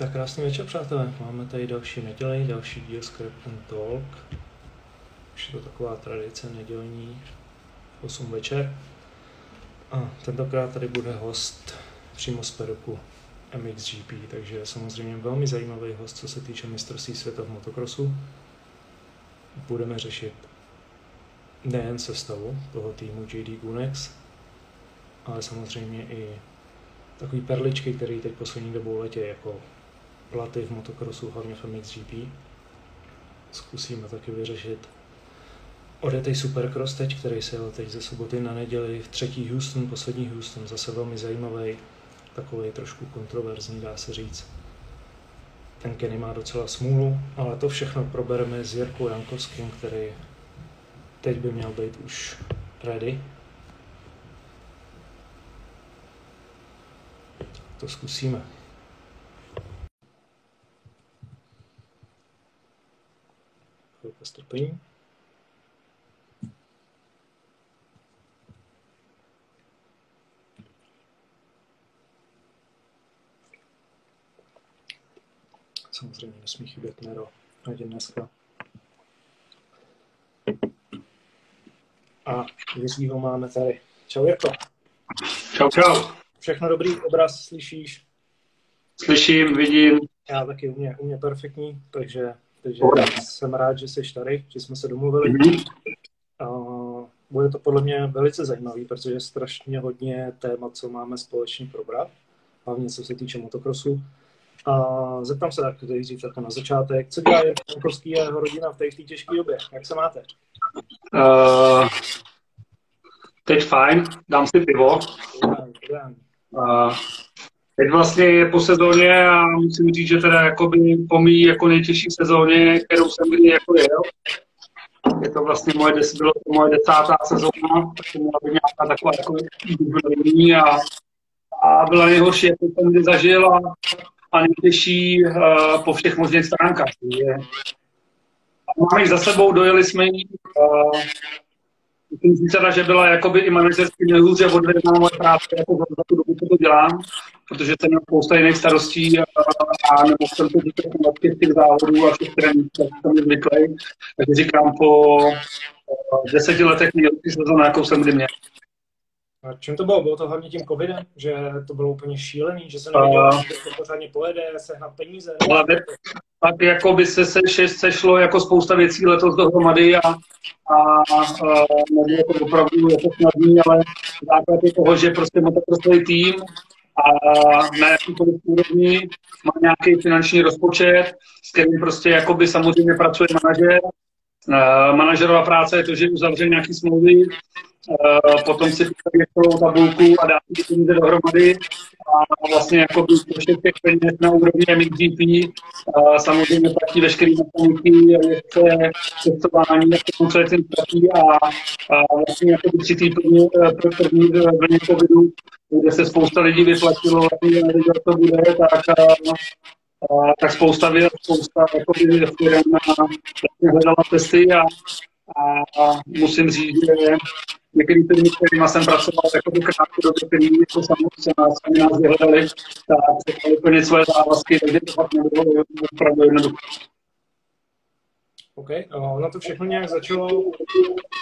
Tak krásný večer, přátelé. Máme tady další neděli, další díl Script and Talk. Už je to taková tradice nedělní 8 večer. A tentokrát tady bude host přímo z Peruku MXGP, takže samozřejmě velmi zajímavý host, co se týče mistrovství světa v motokrosu. Budeme řešit nejen sestavu toho týmu JD Gunex, ale samozřejmě i takový perličky, který teď poslední dobou letě jako platy v motokrosu, hlavně v MXGP. Zkusíme taky vyřešit odjetej Supercross teď, který se jel teď ze soboty na neděli v třetí Houston, poslední Houston, zase velmi zajímavý, takový trošku kontroverzní, dá se říct. Ten Kenny má docela smůlu, ale to všechno probereme s Jirkou Jankovským, který teď by měl být už ready. To zkusíme. Chvilka strpení. Samozřejmě nesmí chybět Nero ani dneska. A Jiřího máme tady. Čau Jirko. Čau, čau. Všechno dobrý, obraz slyšíš? Slyším, vidím. Já taky u mě, u mě perfektní, takže, takže jsem rád, že jsi tady, že jsme se domluvili. Mhm. A bude to podle mě velice zajímavý, protože je strašně hodně témat, co máme společně probrat, hlavně co se týče motokrosu. A zeptám se tak nejdřív tak na začátek, co dělá Jankovský a jeho rodina v té těžké době? Jak se máte? Uh, teď fajn, dám si pivo. Uh, teď vlastně je po sezóně a musím říct, že teda jakoby po mý jako nejtěžší sezóně, kterou jsem kdy jako jel, je to vlastně moje, des, bylo to moje desátá sezóna, tak to měla být nějaká taková jako jubilejní a, a byla nejhorší, jako jsem kdy zažil a, a nejtěžší uh, po všech možných stránkách. Máme za sebou, dojeli jsme ji. Uh, si teda, že byla jakoby i manažersky nejhůře odvedená moje práce jako za, tu dobu, co to dělám, protože jsem měl spousta jiných starostí a, a nebo jsem to díky těch těch závodů a všech tréninků, tak jsem zvyklý. Takže říkám, po uh, deseti letech nejlepší sezóna, jakou jsem kdy měl. A čím to bylo? Bylo to hlavně tím covidem? Že to bylo úplně šílený? Že se nevědělo, A- že to pořádně pojede, sehnat peníze? Ale ne- tak jako by se se, sešlo jako spousta věcí letos dohromady a, a, a nebylo to opravdu jako snadný, ale základ je toho, že prostě motokrosový tým a na jakýkoliv úrovni má nějaký finanční rozpočet, s kterým prostě jakoby samozřejmě pracuje manažer. Uh, manažerová práce je to, že uzavře nějaký smlouvy, uh, potom si celou tabulku a dá si peníze dohromady. A vlastně jako by těch peněz na úrovni MXGP uh, samozřejmě platí veškerý mechaniky, vědce, cestování, to celé tím platí a, a vlastně jako při té první, eh, pr- první vlně covidu, kde se spousta lidí vyplatilo, nevěděl, co bude, tak uh, a, tak spousta věc, spousta jako firm vlastně hledala cesty a, a, a, musím říct, že některý firmy, kterými jsem pracoval jako by krátkodobě, který jako samozřejmě nás, sami nás vyhledali, tak se chtěli plnit svoje závazky, takže to fakt nebylo opravdu jednoduché. OK, a ono to všechno nějak začalo,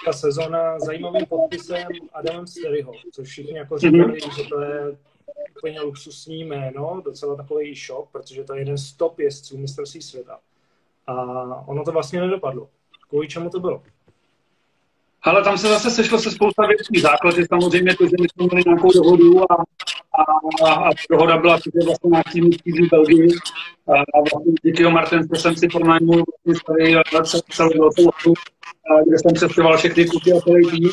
ta sezóna, zajímavým podpisem Adamem Steryho, což všichni jako říkali, že to je úplně luxusní jméno, docela takový šok, protože to je jeden z top jezdců mistrovství světa. A ono to vlastně nedopadlo. Kvůli čemu to bylo? Ale tam se zase sešlo se spousta věcí. Základ je samozřejmě to, že my jsme měli nějakou dohodu a, a, a dohoda byla, že vlastně náš tým v Belgii. A, a vlastně díky o Martince jsem si pronajmul vlastně tady celou velkou a kde jsem přestěhoval všechny kuky a celý tým.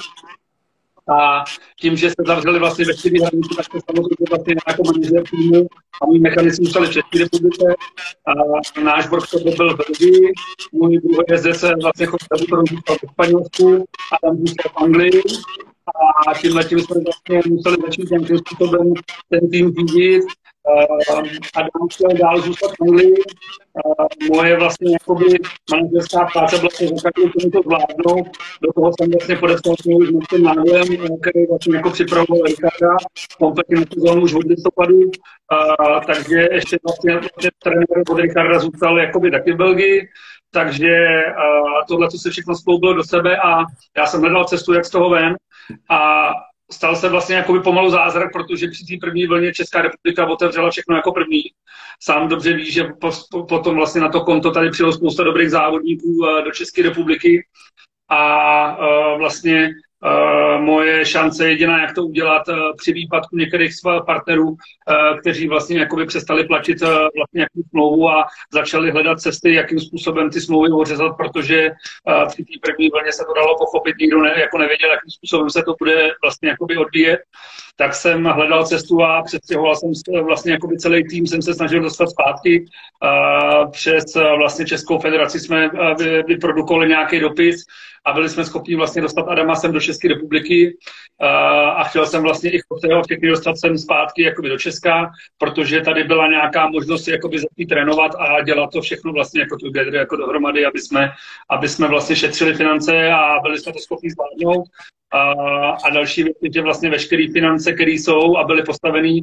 A tím, že se zavřeli vlastně veškeré hranice, tak se samozřejmě vlastně jako manažer týmu a můj mechanici museli v České republice. A náš workshop byl v Belgii, můj druhý jezdec se vlastně chodil v Španělsku a tam v Anglii. A tím jsme vlastně museli začít nějakým způsobem ten tým řídit. A dám chtěl dál zůstat v Anglii. Moje vlastně jakoby manažerská práce byla se zakatil tomu to zvládnout. Do toho jsem vlastně podepsal smlouvu s Martin Náglem, který vlastně jako připravoval Ricarda kompletně na sezónu už od listopadu. takže ještě vlastně, vlastně trenér od Ricarda zůstal jakoby taky v Belgii. Takže tohle to se všechno skloubilo do sebe a já jsem hledal cestu, jak z toho ven. A stal se vlastně jakoby pomalu zázrak, protože při té první vlně Česká republika otevřela všechno jako první. Sám dobře ví, že po, potom vlastně na to konto tady přijelo spousta dobrých závodníků do České republiky a vlastně Uh, moje šance jediná, jak to udělat uh, při výpadku některých partnerů, uh, kteří vlastně jakoby přestali platit vlastně nějakou smlouvu a začali hledat cesty, jakým způsobem ty smlouvy ořezat, protože při té první vlně se to dalo pochopit, nikdo ne, jako nevěděl, jakým způsobem se to bude vlastně jakoby odvíjet tak jsem hledal cestu a přestěhoval jsem vlastně jakoby celý tým, jsem se snažil dostat zpátky. Přes vlastně Českou federaci jsme vyprodukovali nějaký dopis a byli jsme schopni vlastně dostat Adama sem do České republiky a chtěl jsem vlastně i ho všechny dostat sem zpátky jakoby do Česka, protože tady byla nějaká možnost jakoby začít trénovat a dělat to všechno vlastně jako together, jako dohromady, aby jsme, aby jsme vlastně šetřili finance a byli jsme to schopni zvládnout. A, a další věc je, že vlastně veškeré finance, které jsou a byly postavené,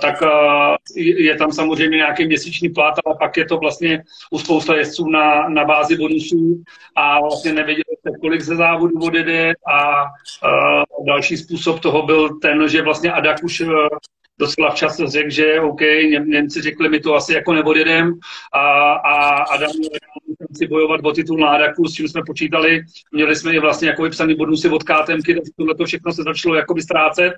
tak a, je tam samozřejmě nějaký měsíční plat, ale pak je to vlastně u spousta jezdců na, na bázi bonusů a vlastně nevěděli se, kolik ze závodu odjede a, a další způsob toho byl ten, že vlastně Adak už docela včas řekl, že OK, Ně, Němci řekli, my to asi jako neodjedem a, a Adam si bojovat o titul nádaku, s čím jsme počítali. Měli jsme i vlastně jako vypsaný bonusy od KTMky, takže tohle to všechno se začalo jakoby ztrácet.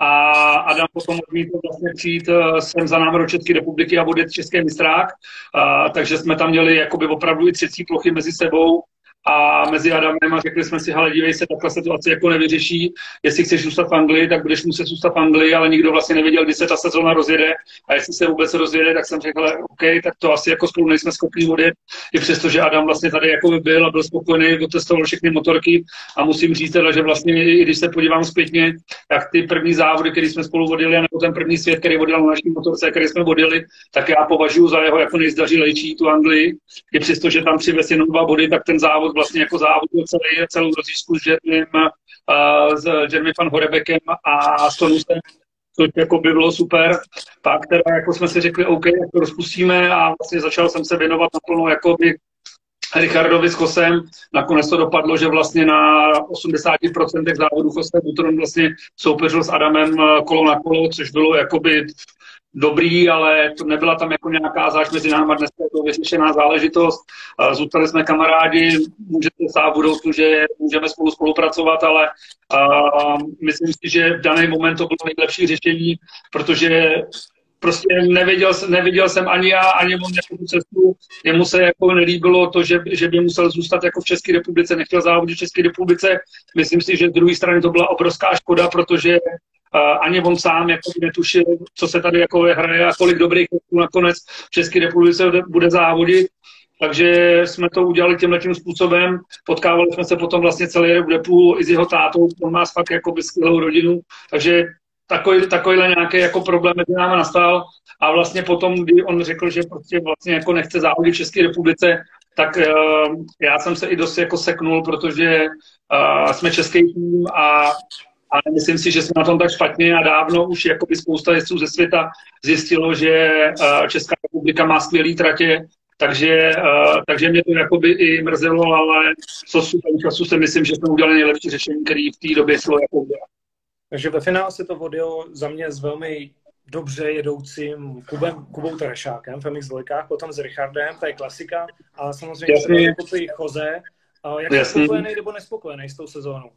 A Adam potom odmítl vlastně přijít eh, sem za námi do České republiky a odjet český mistrák. A, takže jsme tam měli jakoby opravdu i třecí plochy mezi sebou a mezi Adamem a řekli jsme si, hele, dívej se, takhle situace jako nevyřeší, jestli chceš zůstat v Anglii, tak budeš muset zůstat v Anglii, ale nikdo vlastně nevěděl, kdy se ta sezóna rozjede. A jestli se vůbec rozjede, tak jsem řekl, OK, tak to asi jako spolu nejsme schopni odjet, i přesto, že Adam vlastně tady jako by byl a byl spokojený, otestoval všechny motorky. A musím říct teda, že vlastně, i když se podívám zpětně, tak ty první závody, které jsme spolu vodili, nebo ten první svět, který vodil na naší motorce, který jsme vodili, tak já považuji za jeho jako nejzdařilejší tu Anglii. I přesto, že tam přivez jenom dva body, tak ten závod vlastně jako závodil celý, celou rozjížďku s Jeremym, uh, s Jeremy Van Horebekem a s Tonusem, což jako by bylo super. Pak teda jako jsme si řekli, OK, jak to rozpustíme a vlastně začal jsem se věnovat naplno jako by Richardovi s Kosem. Nakonec to dopadlo, že vlastně na 80% závodů Kosem Butron vlastně soupeřil s Adamem kolo na kolo, což bylo jakoby dobrý, ale to nebyla tam jako nějaká záž mezi náma, dnes je to vyřešená záležitost. Zůstali jsme kamarádi, můžete se v budoucnu, že můžeme spolu spolupracovat, ale uh, myslím si, že v daný moment to bylo nejlepší řešení, protože prostě neviděl, neviděl jsem ani já, ani on nějakou cestu. Jemu se jako nelíbilo to, že, že by musel zůstat jako v České republice, nechtěl závodit v České republice. Myslím si, že z druhé strany to byla obrovská škoda, protože ani on sám jako netušil, co se tady jako hraje a kolik dobrých nakonec v České republice bude závodit. Takže jsme to udělali tímhle tím způsobem. Potkávali jsme se potom vlastně celý rok Depu i s jeho tátou. On má fakt jako skvělou rodinu. Takže takový, takovýhle nějaký jako problém mezi náma nastal. A vlastně potom, kdy on řekl, že prostě vlastně jako nechce závodit v České republice, tak uh, já jsem se i dost jako seknul, protože uh, jsme český tým a a myslím si, že jsme na tom tak špatně a dávno už jakoby spousta jezdců ze světa zjistilo, že eh, Česká republika má skvělý tratě, takže, uh, takže mě to jakoby i mrzelo, ale co super času si myslím, že jsme udělali nejlepší řešení, který v té době šlo jako udělat. Takže ve finále se to vodilo za mě s velmi dobře jedoucím Kubem, Kubou Terešákem v MX2, potom s Richardem, to je klasika, a samozřejmě Jasně. se Jose. Jak jsi spokojený nebo nespokojený s tou sezónou?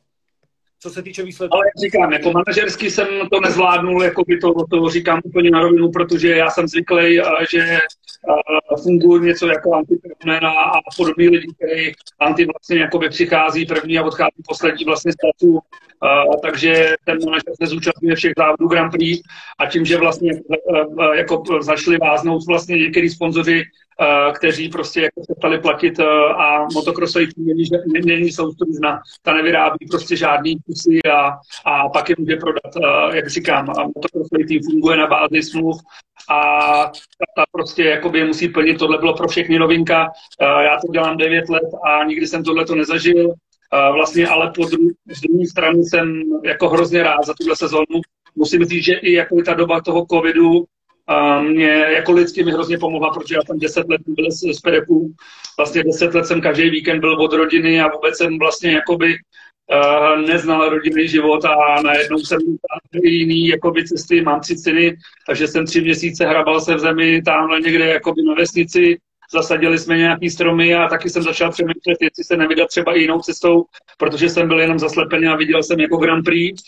Co se týče výsledků. Ale říkám, jako manažersky jsem to nezvládnul, jako by to, to říkám úplně na rovinu, protože já jsem zvyklý, že funguje něco jako antiprogmen a, podobný lidi, který anti vlastně jako by přichází první a odchází poslední vlastně z placu. takže ten manažer se zúčastňuje všech závodů Grand Prix a tím, že vlastně jako začali váznout vlastně některý sponzoři kteří prostě jako se stali platit a motocrossoví není, není soustředěna, ta nevyrábí prostě žádný kusy a, a pak je může prodat, jak říkám, motocrossový tým funguje na bázi smluv a ta, ta prostě jakoby musí plnit, tohle bylo pro všechny novinka, já to dělám 9 let a nikdy jsem tohle to nezažil, vlastně ale po dru- z druhé strany jsem jako hrozně rád za tuhle sezónu. Musím říct, že i jako ta doba toho covidu mě jako lidsky mi hrozně pomohla, protože já jsem 10 let byl z, z Pereku. Vlastně 10 let jsem každý víkend byl od rodiny a vůbec jsem vlastně jakoby uh, neznal rodinný život a najednou jsem jiný jakoby cesty, mám tři syny, takže jsem tři měsíce hrabal se v zemi tamhle někde jakoby na vesnici, zasadili jsme nějaký stromy a taky jsem začal přemýšlet, jestli se nevydat třeba jinou cestou, protože jsem byl jenom zaslepený a viděl jsem jako Grand Prix.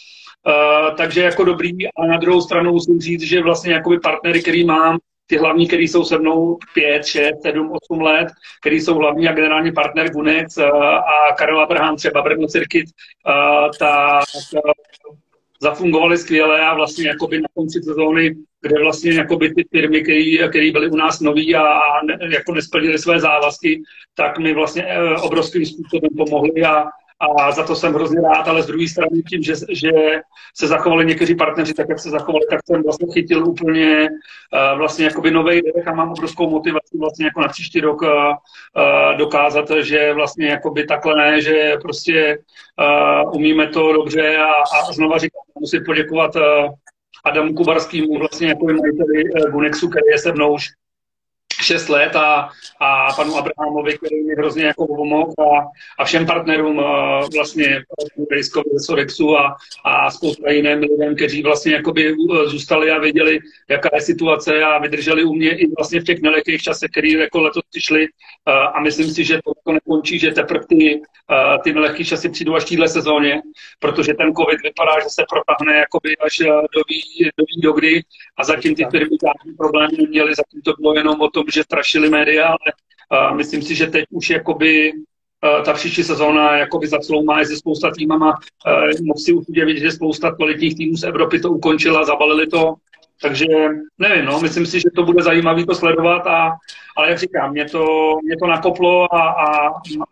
Uh, takže jako dobrý, a na druhou stranu musím říct, že vlastně jakoby partnery, který mám, ty hlavní, který jsou se mnou 5, 6, 7, 8 let, který jsou hlavní a generální partner Gunex uh, a Karel Abraham, třeba Brno Circuit, uh, tak zafungovaly skvěle a vlastně jakoby na konci sezóny, kde vlastně jakoby ty firmy, které byly u nás noví a, a ne, jako nesplnily své závazky, tak mi vlastně obrovským způsobem pomohli a, a za to jsem hrozně rád, ale z druhé strany tím, že, že se zachovali někteří partneři tak, jak se zachovali, tak jsem vlastně chytil úplně uh, vlastně jakoby nový dech a mám obrovskou motivaci vlastně jako na příští rok uh, dokázat, že vlastně jakoby takhle ne, že prostě uh, umíme to dobře a, a znova říkám, musím poděkovat uh, Adamu Kubarskému, vlastně jako majiteli Gunexu, který je se mnou už 6 let a, a panu Abrahamovi, který mi hrozně jako pomohl a, a všem partnerům a vlastně Rejskovi ze Sodexu a, a spousta jiným lidem, kteří vlastně jakoby zůstali a věděli, jaká je situace a vydrželi u mě i vlastně v těch nelehkých časech, které jako letos přišli. A myslím si, že to, to nekončí, že teprve ty, ty nelehké časy přijdou až téhle sezóně, protože ten covid vypadá, že se protáhne jakoby až do ví, do ví dokdy. A zatím ty firmy žádný problémy neměly, zatím to bylo jenom o tom, že strašili média, ale uh, myslím si, že teď už jakoby ta příští sezóna jakoby zacloumá i se spousta týmama. Si určitě vidět, že spousta kvalitních týmů z Evropy to ukončila, zabalili to. Takže nevím, no, myslím si, že to bude zajímavé to sledovat, a, ale jak říkám, mě to, mě to nakoplo a, a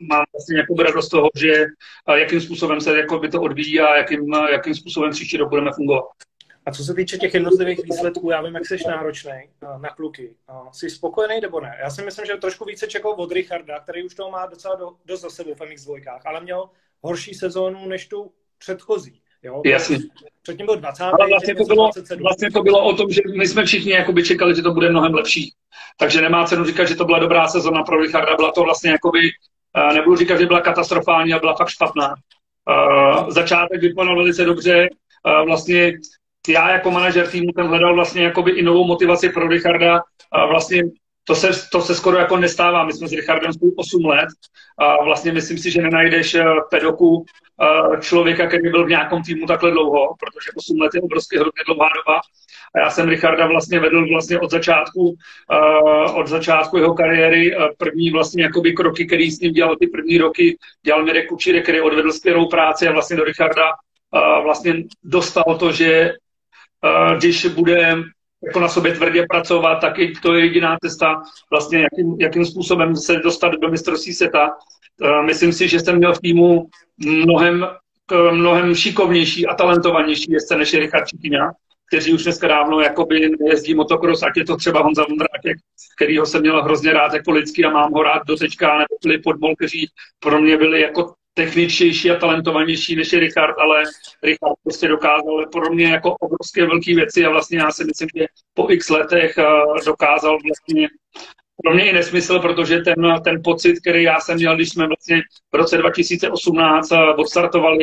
mám vlastně jako radost toho, že jakým způsobem se jako by to odvíjí a jakým, jakým způsobem příští rok budeme fungovat. A co se týče těch jednotlivých výsledků, já vím, jak jsi náročný na kluky. Jsi spokojený nebo ne? Já si myslím, že trošku více čekal od Richarda, který už toho má docela do, dost za sebou v MX2, ale měl horší sezónu než tu předchozí. Jo? Jasně. Předtím byl 20. Ale vlastně to, bylo, vlastně to bylo o tom, že my jsme všichni jakoby čekali, že to bude mnohem lepší. Takže nemá cenu říkat, že to byla dobrá sezona pro Richarda. Byla to vlastně jakoby, nebudu říkat, že byla katastrofální, ale byla fakt špatná. začátek vypadal velice dobře. vlastně já jako manažer týmu jsem hledal vlastně jakoby i novou motivaci pro Richarda. A vlastně to se, to se skoro jako nestává. My jsme s Richardem spolu 8 let a vlastně myslím si, že nenajdeš eh, pedoku eh, člověka, který byl v nějakém týmu takhle dlouho, protože 8 let je obrovský hrozně dlouhá doba. A já jsem Richarda vlastně vedl vlastně od začátku, uh, od začátku jeho kariéry. První vlastně jakoby kroky, který s ním dělal ty první roky, dělal Mirek Kučíre, který odvedl skvělou práci a vlastně do Richarda vlastně dostal to, že když bude jako na sobě tvrdě pracovat, tak i to je jediná cesta, vlastně jakým, jakým způsobem se dostat do mistrovství světa. Myslím si, že jsem měl v týmu mnohem, mnohem šikovnější a talentovanější jezdce než je Richard Čikyňa, kteří už dneska dávno jakoby jezdí motocross, ať je to třeba Honza Vondráček, kterýho jsem měl hrozně rád jako lidský a mám ho rád do teďka, nebo Filip Podmol, kteří pro mě byli jako techničtější a talentovanější než je Richard, ale Richard prostě dokázal pro mě jako obrovské velké věci a vlastně já si myslím, že po x letech eh, dokázal vlastně pro mě i nesmysl, protože ten, ten pocit, který já jsem měl, když jsme vlastně v roce 2018 eh, odstartovali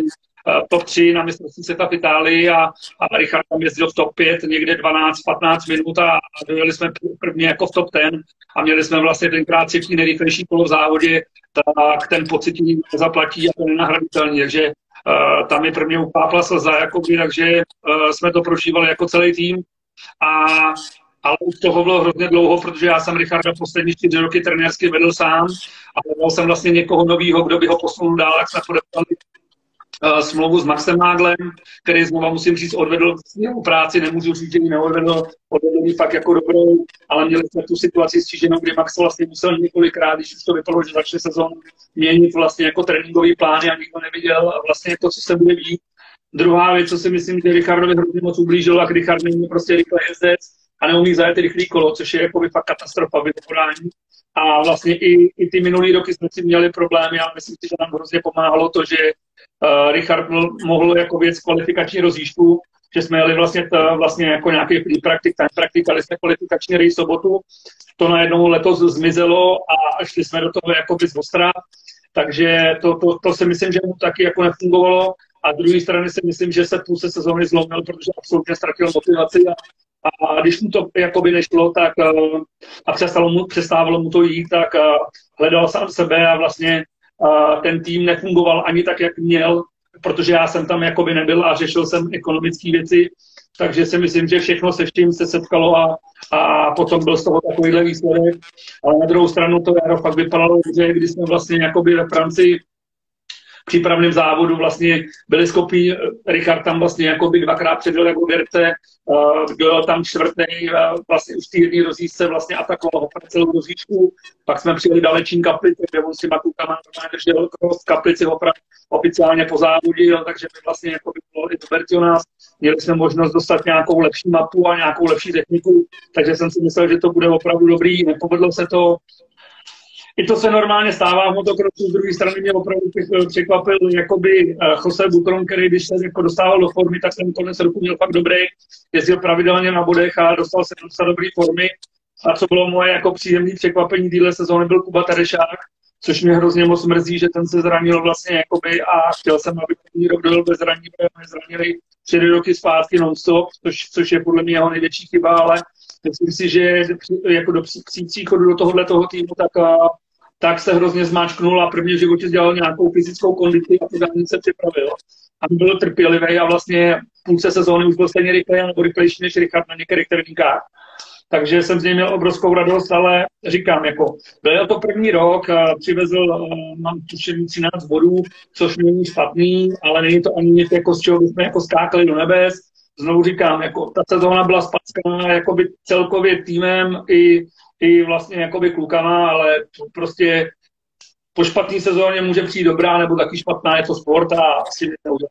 top 3 na mistrovství světa v Itálii a, a Richard tam jezdil v top 5 někde 12-15 minut a, dojeli jsme prvně jako v top 10 a měli jsme vlastně tenkrát třetí nejrychlejší kolo v závodě, tak ten pocit zaplatí a to nenahraditelný. Takže uh, tam je prvně upápla slza, jakoby, takže uh, jsme to prožívali jako celý tým. A ale už toho bylo hrozně dlouho, protože já jsem Richarda poslední čtyři roky trenérsky vedl sám a hledal jsem vlastně někoho nového, kdo by ho posunul dál, jak jsme podepsali smlouvu s Maxem Máglem, který znova musím říct odvedl jeho práci, nemůžu říct, že ji neodvedl, odvedl ji fakt jako dobrou, ale měli jsme tu situaci stříženou, kdy Max vlastně musel několikrát, když už to vypadalo, že začne sezon, měnit vlastně jako tréninkový plány a nikdo neviděl vlastně to, co se bude dít. Druhá věc, co si myslím, že Richardovi hrozně moc ublížilo, a Richard není prostě rychle jezdec a neumí zajet rychlý kolo, což je jako by fakt katastrofa v podání. A vlastně i, i ty minulý roky jsme si měli problémy, ale myslím si, že nám hrozně pomáhalo to, že uh, Richard mohl jako věc kvalifikační rozjížďku, že jsme jeli vlastně, to, vlastně jako nějaký praktik, time praktikali jsme kvalifikační race sobotu, to najednou letos zmizelo a šli jsme do toho jako z ostra, takže to, to, to si myslím, že mu taky jako nefungovalo. A z druhé strany si myslím, že se půlce sezóny zlomil, protože absolutně ztratil motivaci. A, a když mu to jakoby nešlo, tak uh, a přestalo mu, přestávalo mu to jít, tak uh, hledal sám sebe a vlastně ten tým nefungoval ani tak, jak měl, protože já jsem tam jakoby nebyl a řešil jsem ekonomické věci, takže si myslím, že všechno se vším se setkalo a, a potom byl z toho takovýhle výsledek. Ale na druhou stranu to jaro fakt vypadalo že když jsme vlastně jakoby ve Francii přípravném závodu vlastně byli schopni, Richard tam vlastně jako by dvakrát předjel jako Gerce, uh, byl tam čtvrtý, uh, vlastně už té rozjízdce vlastně atakoval ho celou rozjížďku, pak jsme přijeli dalečín kaplice, kde on si Makukama držel cross kaplici opra, oficiálně po závodě, takže by vlastně jako by bylo i to nás, měli jsme možnost dostat nějakou lepší mapu a nějakou lepší techniku, takže jsem si myslel, že to bude opravdu dobrý, nepovedlo se to, i to se normálně stává v motokrosu, z druhé strany mě opravdu překvapil jakoby eh, Jose Butron, který když se jako dostával do formy, tak ten konec roku měl fakt dobrý, jezdil pravidelně na bodech a dostal se do dobré formy. A co bylo moje jako příjemné překvapení díle sezóny byl Kuba Terešák, což mě hrozně moc mrzí, že ten se zranil vlastně jakoby a chtěl jsem, aby první rok byl bez zranění, protože zranili tři roky zpátky non-stop, což, což je podle mě jeho největší chyba, ale myslím si, že jako do příchodu do tohohle toho týmu, tak tak se hrozně zmáčknul a první v životě dělal nějakou fyzickou kondici a pořádně se připravil. A byl trpělivý a vlastně půlce sezóny už byl stejně rychlej nebo rychlejší než Richard na některých tréninkách. Takže jsem z něj měl obrovskou radost, ale říkám, jako byl to první rok, přivezl, mám tušení 13 bodů, což není špatný, ale není to ani nic, jako z čeho bychom jako skákali do nebes. Znovu říkám, jako ta sezóna byla spackaná jakoby celkově týmem i i vlastně jakoby klukama, ale prostě po špatné sezóně může přijít dobrá nebo taky špatná, je to sport a asi neudělá.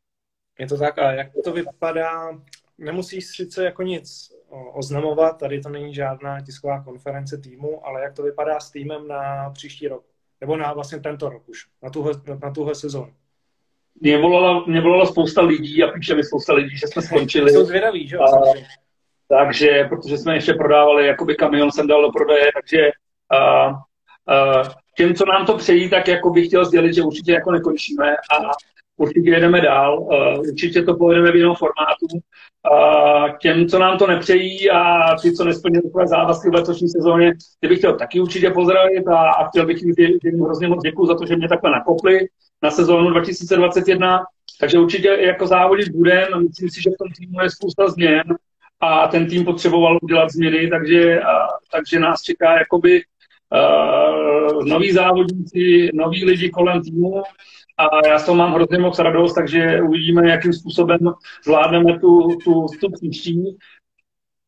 Je to tak, a jak to vypadá, nemusíš sice jako nic oznamovat, tady to není žádná tisková konference týmu, ale jak to vypadá s týmem na příští rok? Nebo na vlastně tento rok už, na tuhle, na tuhle sezónu? Mě volala, mě volala spousta lidí a píše mi spousta lidí, že jsme skončili. Jsou zvědaví, že jo? Takže, protože jsme ještě prodávali, jakoby kamion jsem dal do prodeje, takže uh, uh, těm, co nám to přejí, tak jako bych chtěl sdělit, že určitě jako nekončíme a určitě jedeme dál, uh, určitě to povedeme v jiném formátu. Uh, těm, co nám to nepřejí a ti, co nesplnili takové závazky v letošní sezóně, ty bych chtěl taky určitě pozdravit a, a chtěl bych jim, jim hrozně moc děkuji za to, že mě takhle nakopli na sezónu 2021. Takže určitě jako závodit budeme. Myslím si, že v tom týmu je spousta změn a ten tým potřeboval udělat změny, takže, a, takže nás čeká jakoby uh, noví závodníci, noví lidi kolem týmu a já s toho mám hrozně moc radost, takže uvidíme, jakým způsobem zvládneme tu, tu, tu příští.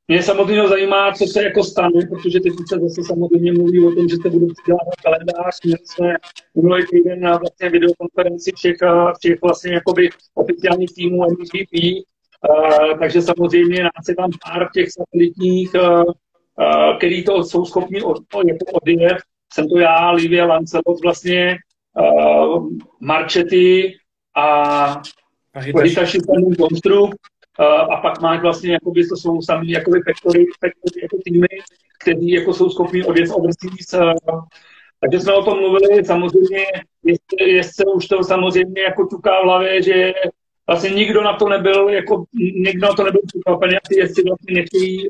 Mě samozřejmě zajímá, co se jako stane, protože teď se zase samozřejmě mluví o tom, že se budou přidávat kalendář. Měli jsme minulý týden na vlastně videokonferenci všech, všech vlastně jakoby oficiálních týmů MVP takže samozřejmě nás je tam pár těch satelitních, uh, uh, který to jsou schopni od, jako odjet. Jsem to já, Livia Lancelot, vlastně Marčety a Hitachi Construct. Uh, a pak máš vlastně, jakoby, to jsou sami jakoby factory, factory jako týmy, kteří jako jsou schopni odjet overseas. Takže jsme o tom mluvili, samozřejmě, jestli, jestli už to samozřejmě jako ťuká v hlavě, že vlastně nikdo na to nebyl, jako nikdo na to nebyl překvapený a ty jezdci vlastně nechtějí,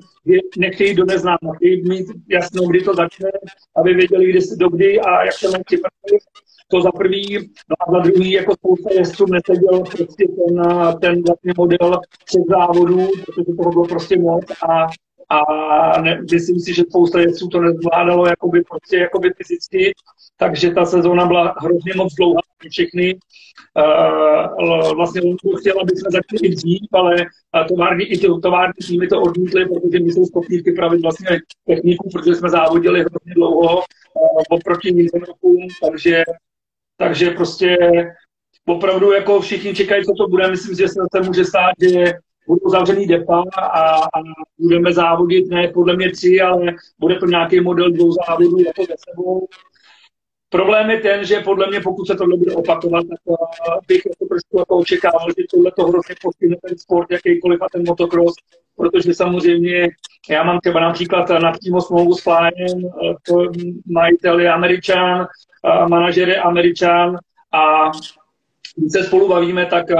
nechtějí do neznáma, chtějí mít jasno, kdy to začne, aby věděli, kdy se dokdy a jak se mají připravit. To za prvý, no a za druhý, jako spousta jezdců neseděl prostě ten, ten vlastně model před závodů, protože toho bylo prostě moc a a ne, myslím si, že spousta jezdců to nezvládalo jakoby, prostě, jakoby fyzicky, takže ta sezóna byla hrozně moc dlouhá všechny. Uh, vlastně London chtěl, aby jsme začali dřív, ale tovární, i ty tovární týmy to odmítly, protože my jsou schopni připravit vlastně techniku, protože jsme závodili hrozně dlouho uh, oproti jiným rokům, takže, takže prostě opravdu jako všichni čekají, co to bude. Myslím, že se, se může stát, že budou zavřený depa a, a budeme závodit ne podle mě tři, ale bude to nějaký model dvou závodů jako za sebou. Problém je ten, že podle mě, pokud se tohle bude opakovat, tak uh, bych jako trošku jako očekával, že tohle to hrozně postihne ten sport, jakýkoliv a ten motocross, protože samozřejmě já mám třeba například napřímo smlouvu s Flyem, uh, majitel je američan, uh, manažer je američan a když se spolu bavíme, tak uh,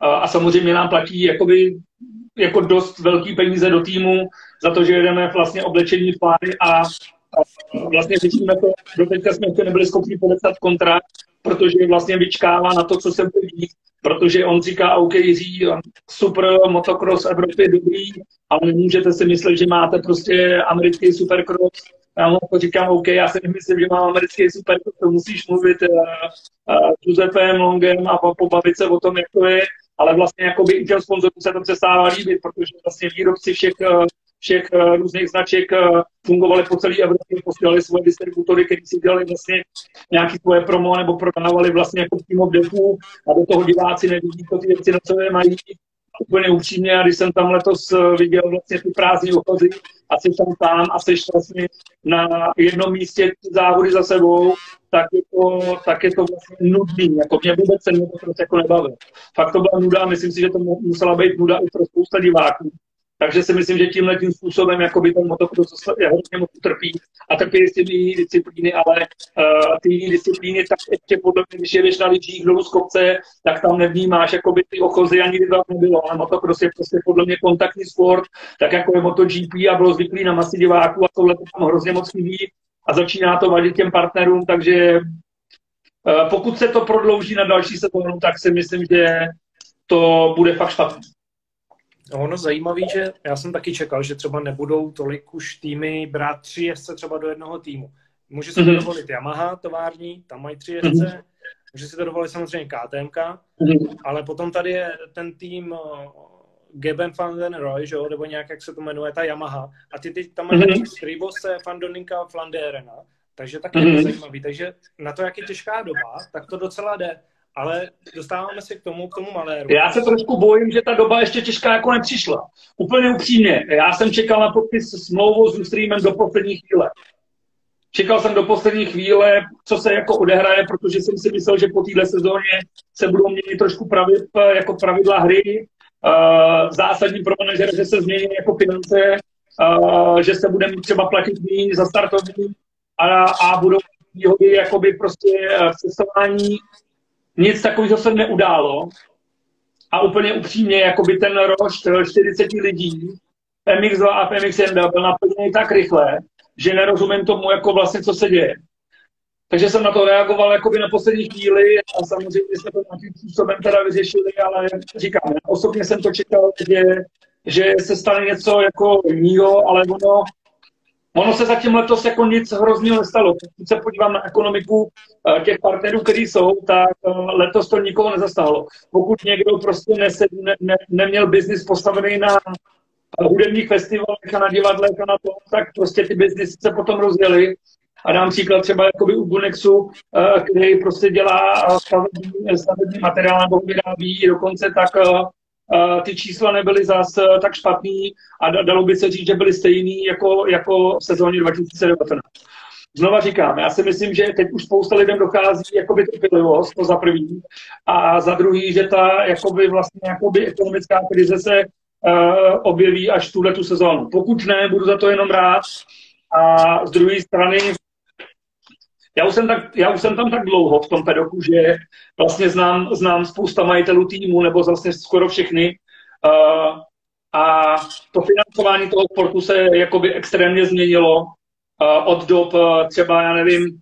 a samozřejmě nám platí jakoby, jako dost velký peníze do týmu za to, že jedeme vlastně oblečení a, a vlastně řešíme to, do teďka jsme ještě nebyli schopni podepsat kontrakt, protože vlastně vyčkává na to, co se bude dít, protože on říká, OK, Jiří, super, motocross Evropy je dobrý, ale nemůžete si myslet, že máte prostě americký supercross, já mu říkám, OK, já si nemyslím, že mám americký super, to musíš mluvit uh, uh, Giuseppem Longem a pobavit se o tom, jak to je. Ale vlastně jakoby i těm sponzorům se to přestává líbit, protože vlastně výrobci všech, eh, všech eh, různých značek eh, fungovali po celé Evropě, posílali svoje distributory, kteří si dělali vlastně nějaké svoje promo nebo prodávali vlastně jako přímo v deku a do toho diváci nevidí to ty věci, na co je mají úplně upřímně, a když jsem tam letos viděl vlastně ty prázdné obchody a jsi tam tam a jsi vlastně na jednom místě závody za sebou, tak je to, tak je to vlastně nudný. Jako mě vůbec se mě to prostě jako nebavilo. Fakt to byla nuda myslím si, že to musela být nuda i pro spousta diváků. Takže si myslím, že tímhle tím způsobem jakoby ten motocross je hodně moc trpí a trpí s těmi jiný disciplíny, ale uh, ty jiné disciplíny, tak ještě podle mě, když jedeš na lyžích dolů z kopce, tak tam nevnímáš jakoby ty ochozy ani tam nebylo, ale motocross je prostě podle mě kontaktní sport, tak jako je MotoGP a bylo zvyklý na masy diváků a tohle tam hrozně moc chybí a začíná to vadit těm partnerům, takže uh, pokud se to prodlouží na další sezónu, tak si myslím, že to bude fakt špatný. No, ono zajímavé, že já jsem taky čekal, že třeba nebudou tolik už týmy brát tři jezdce třeba do jednoho týmu. Může si to mhm. dovolit Yamaha, tovární, tam mají tři jezdce, mm-hmm. může si to dovolit samozřejmě KTM, mm-hmm. ale potom tady je ten tým Geben van den Roy, že jo, nebo nějak, jak se to jmenuje, ta Yamaha, a ty, ty tam mají mm-hmm. Stribose, Fandoninka, Flanderena, takže taky je to mhm. zajímavý. Takže na to, jak je těžká doba, tak to docela jde ale dostáváme se k tomu, k tomu maléru. Já se trošku bojím, že ta doba ještě těžká jako nepřišla. Úplně upřímně. Já jsem čekal na podpis smlouvu s Ustreamem do poslední chvíle. Čekal jsem do poslední chvíle, co se jako odehraje, protože jsem si myslel, že po téhle sezóně se budou měnit trošku pravid, jako pravidla hry. Uh, zásadní pro manažer, že se změní jako finance, uh, že se bude mít třeba platit méně za startovní a, a budou výhody jakoby prostě v cestování nic takového se neudálo. A úplně upřímně, jako by ten rošt 40 lidí MX2 a MX1 byl naplněný tak rychle, že nerozumím tomu, jako vlastně, co se děje. Takže jsem na to reagoval jakoby na poslední chvíli a samozřejmě jsme to nějakým způsobem teda vyřešili, ale říkám, osobně jsem to čekal, že, že se stane něco jako jiného, ale ono Ono se zatím letos jako nic hrozného nestalo. Když se podívám na ekonomiku eh, těch partnerů, kteří jsou, tak eh, letos to nikoho nezastálo. Pokud někdo prostě nese, ne, ne, neměl biznis postavený na hudebních festivalech a na divadlech a na to, tak prostě ty biznisy se potom rozjeli. A dám příklad třeba jakoby u Bunexu, eh, který prostě dělá stavební, stavební materiál nebo vyrábí dokonce tak ty čísla nebyly zas eh, tak špatný a dalo by se říct, že byly stejný jako, jako v sezóně 2019. Znova říkám, já si myslím, že teď už spousta lidem dochází jakoby trpělivost, to za prvý, a za druhý, že ta jakoby vlastně jakoby ekonomická krize se uh, objeví až tuhle tu sezónu. Pokud ne, budu za to jenom rád. A z druhé strany já už, jsem tak, já už jsem tam tak dlouho v tom pedoku, že vlastně znám, znám spousta majitelů týmu, nebo vlastně skoro všechny. Uh, a to financování toho sportu se jakoby extrémně změnilo uh, od dob uh, třeba, já nevím,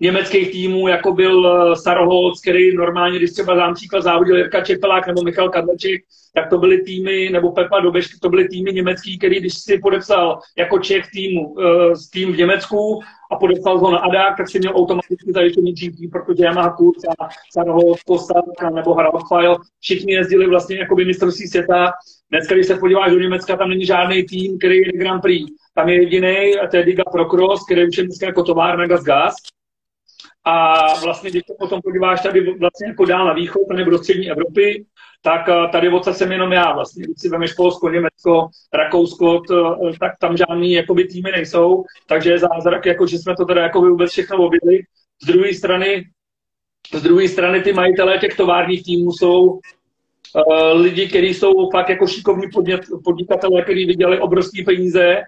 německých týmů, jako byl Saroholc, který normálně, když třeba dám příklad závodil Jirka Čepelák nebo Michal Kadleček, tak to byly týmy, nebo Pepa Dobeš, to byly týmy německý, který když si podepsal jako Čech týmu, uh, tým v Německu a podepsal ho na Adák, tak si měl automaticky zajištěný GP, protože Yamaha Kurz a Sarho, Kosaka nebo Harald File, všichni jezdili vlastně jako by mistrovství světa. Dneska, když se podíváš do Německa, tam není žádný tým, který je Grand Prix. Tam je jediný, to je Diga Procross, který už je dneska jako továrna Gas Gas. A vlastně, když se potom podíváš tady vlastně jako dál na východ, nebo do střední Evropy, tak eh, tady odsaď jsem jenom já vlastně. Když si vemeš Polsko, Německo, Rakousko, to, eh, tak tam žádný jakoby, týmy nejsou, takže je zázrak, jako, že jsme to teda jakoby, vůbec všechno objevili. Z druhé strany, z druhé strany ty majitelé těch továrních týmů jsou uh, lidi, kteří jsou fakt jako šikovní podnikatelé, kteří vydělali obrovské peníze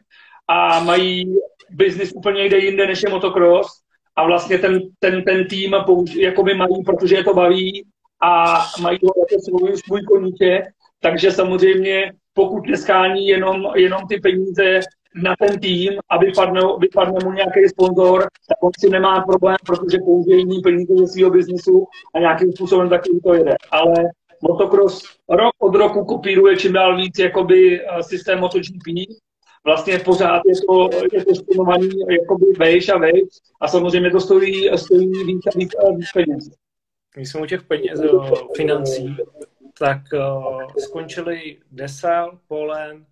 a mají biznis úplně jde jinde, než je motocross a vlastně ten, ten, ten tým použ- jakoby mají, protože je to baví a mají ho jako svůj, svůj koníček, takže samozřejmě pokud neskání jenom, jenom ty peníze na ten tým a vypadne, vypadne mu nějaký sponzor, tak on si nemá problém, protože použije jiný peníze ze svého biznesu a nějakým způsobem taky to jede. Ale motocross rok od roku kopíruje čím dál víc jakoby eh, systém MotoGP. Vlastně pořád je to, je to sponovaný jakoby vejš a vejš a samozřejmě to stojí, stojí víc a víc, víc peněz když jsme u těch peněz, financí, tak uh, skončili Desel, Polen,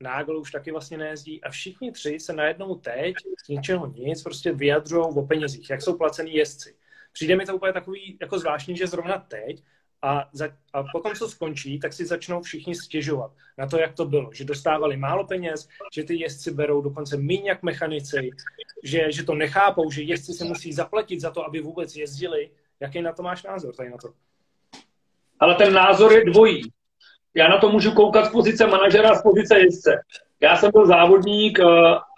Nágl už taky vlastně nejezdí a všichni tři se najednou teď z ničeho nic prostě vyjadřují o penězích, jak jsou placený jezdci. Přijde mi to úplně takový jako zvláštní, že zrovna teď a, za, a potom, co skončí, tak si začnou všichni stěžovat na to, jak to bylo. Že dostávali málo peněz, že ty jezdci berou dokonce méně jak mechanici, že, že to nechápou, že jezdci se musí zaplatit za to, aby vůbec jezdili Jaký na to máš názor tady na to? Ale ten názor je dvojí. Já na to můžu koukat z pozice manažera a z pozice jezdce. Já jsem byl závodník eh,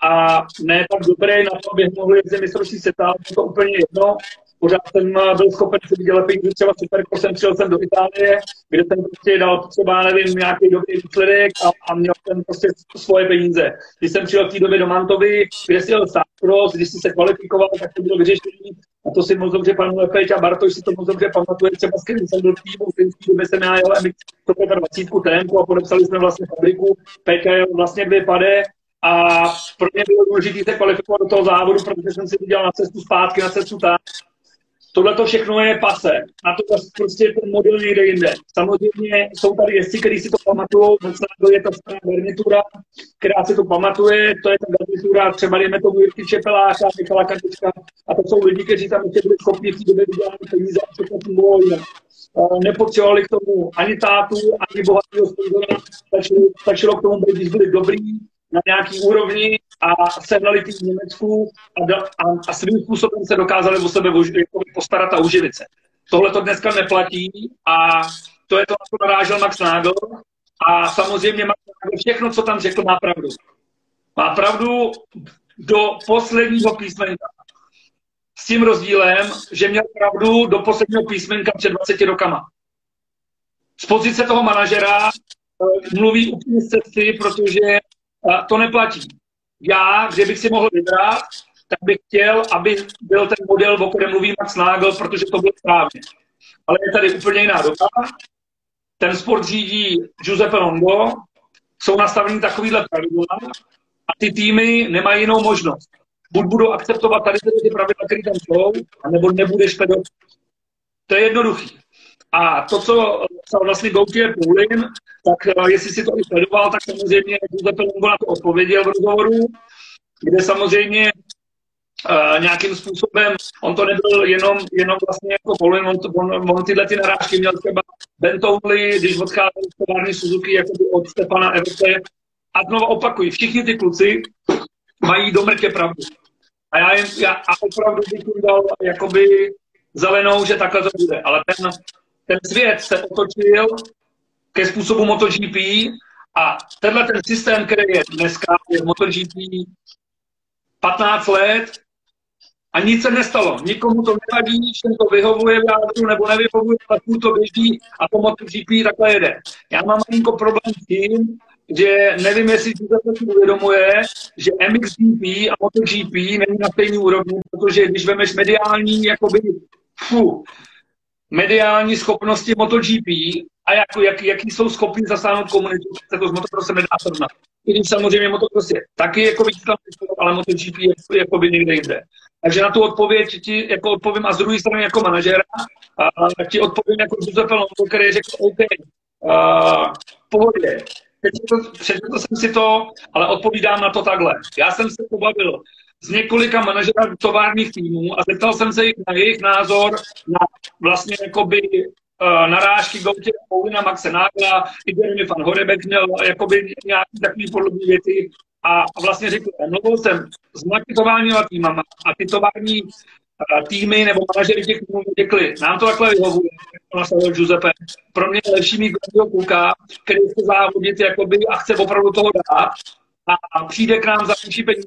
a ne tak dobrý na to, abych mohl jezdit mistrovství světa, to úplně jedno pořád jsem eh, byl schopen si lepší, když třeba super, jsem přijel jsem do Itálie, kde jsem prostě dal třeba, nevím, nějaký dobrý výsledek a, a měl jsem prostě svoje peníze. Když jsem přijel v té době do Mantovy, kde si jel Cross, když jsi se kvalifikoval, tak to bylo vyřešení. A to si moc dobře pamatuje Peť a Bartoš si to moc dobře pamatuje. Třeba s kterým jsem byl týmu, v té době jsem já jel MX 125 trénku a podepsali jsme vlastně fabriku. Jel vlastně dvě pade a pro mě bylo důležité se kvalifikovat do toho závodu, protože jsem si viděl na cestu zpátky, na cestu tam Tohle to všechno je pase. A to prostě ten model někde jinde. Samozřejmě jsou tady jezdci, kteří si to pamatují. To je ta stará garnitura, která si to pamatuje. To je ta garnitura, třeba dejme tomu Jirky Čepeláka, Michala Katička. A to jsou lidi, kteří tam ještě byli schopni v té době vydělat peníze a všechno fungovalo jinak. Nepotřebovali k tomu ani tátu, ani bohatého sponzora. Stačilo, stačilo k tomu když byli dobrý, na nějaký úrovni a sehnali tým v Německu a, a, a svým způsobem se dokázali o sebe jako postarat a uživit se. Tohle to dneska neplatí a to je to, co narážel Max Nagel. A samozřejmě Max Nagel všechno, co tam řekl, má pravdu. Má pravdu do posledního písmenka. S tím rozdílem, že měl pravdu do posledního písmenka před 20 rokama. Z pozice toho manažera eh, mluví úplně z cesty, protože to neplatí. Já, kdybych si mohl vybrat, tak bych chtěl, aby byl ten model, o kterém mluví Max Nagel, protože to bylo správně. Ale je tady úplně jiná doba. Ten sport řídí Giuseppe Longo, jsou nastaveny takovýhle pravidla a ty týmy nemají jinou možnost. Buď budou akceptovat tady ty pravidla, které tam jsou, anebo nebudeš pedot. To je jednoduchý. A to, co psal vlastně Gautier Poulin, tak eh, jestli si to i sledoval, tak samozřejmě Giuseppe Longo na to odpověděl v rozhovoru, kde samozřejmě Uh, nějakým způsobem, on to nebyl jenom, jenom vlastně jako Poulin, on, on, on tyhle ty narážky měl třeba Ben Townley, když odcházel z továrny Suzuki jako od Stefana Everte. A znovu opakuji, všichni ty kluci mají do mrtě pravdu. A já, jim, já a opravdu bych jim dal jakoby zelenou, že takhle to bude. Ale ten, ten svět se otočil ke způsobu MotoGP a tenhle ten systém, který je dneska, je MotoGP 15 let a nic se nestalo. Nikomu to nevadí, všem to vyhovuje v nebo nevyhovuje, ale to běží a to MotoGP takhle jede. Já mám malinko problém s tím, že nevím, jestli si to uvědomuje, že MXGP a MotoGP není na stejný úrovni, protože když vemeš mediální, jakoby, fu, mediální schopnosti MotoGP a jak, jak, jaký jsou schopni zasáhnout komunitu, se to s motocrossem nedá srovnat. I když samozřejmě motocross je taky jako výstavný ale MotoGP je jakoby někde jinde. Takže na tu odpověď ti jako odpovím a z druhé strany jako manažera a ti odpovím jako Giuseppe Longo, který řekl OK, uh, pohodě, přečetl jsem si to, ale odpovídám na to takhle. Já jsem se pobavil s několika manažera továrních týmů a zeptal jsem se jich na jejich názor na vlastně jakoby uh, narážky Goutě Paulina Maxe Nagla, i Jeremy van Horebek měl jakoby nějaký takový podobný věci a vlastně řekl, mluvil jsem s marketováníma týmama a ty tovární uh, týmy nebo manažery těch týmů řekli, nám to takhle vyhovuje, nastavil Giuseppe, pro mě je lepší mít kluka, který chce závodit jakoby, a chce opravdu toho dát, a přijde k nám za menší peníze,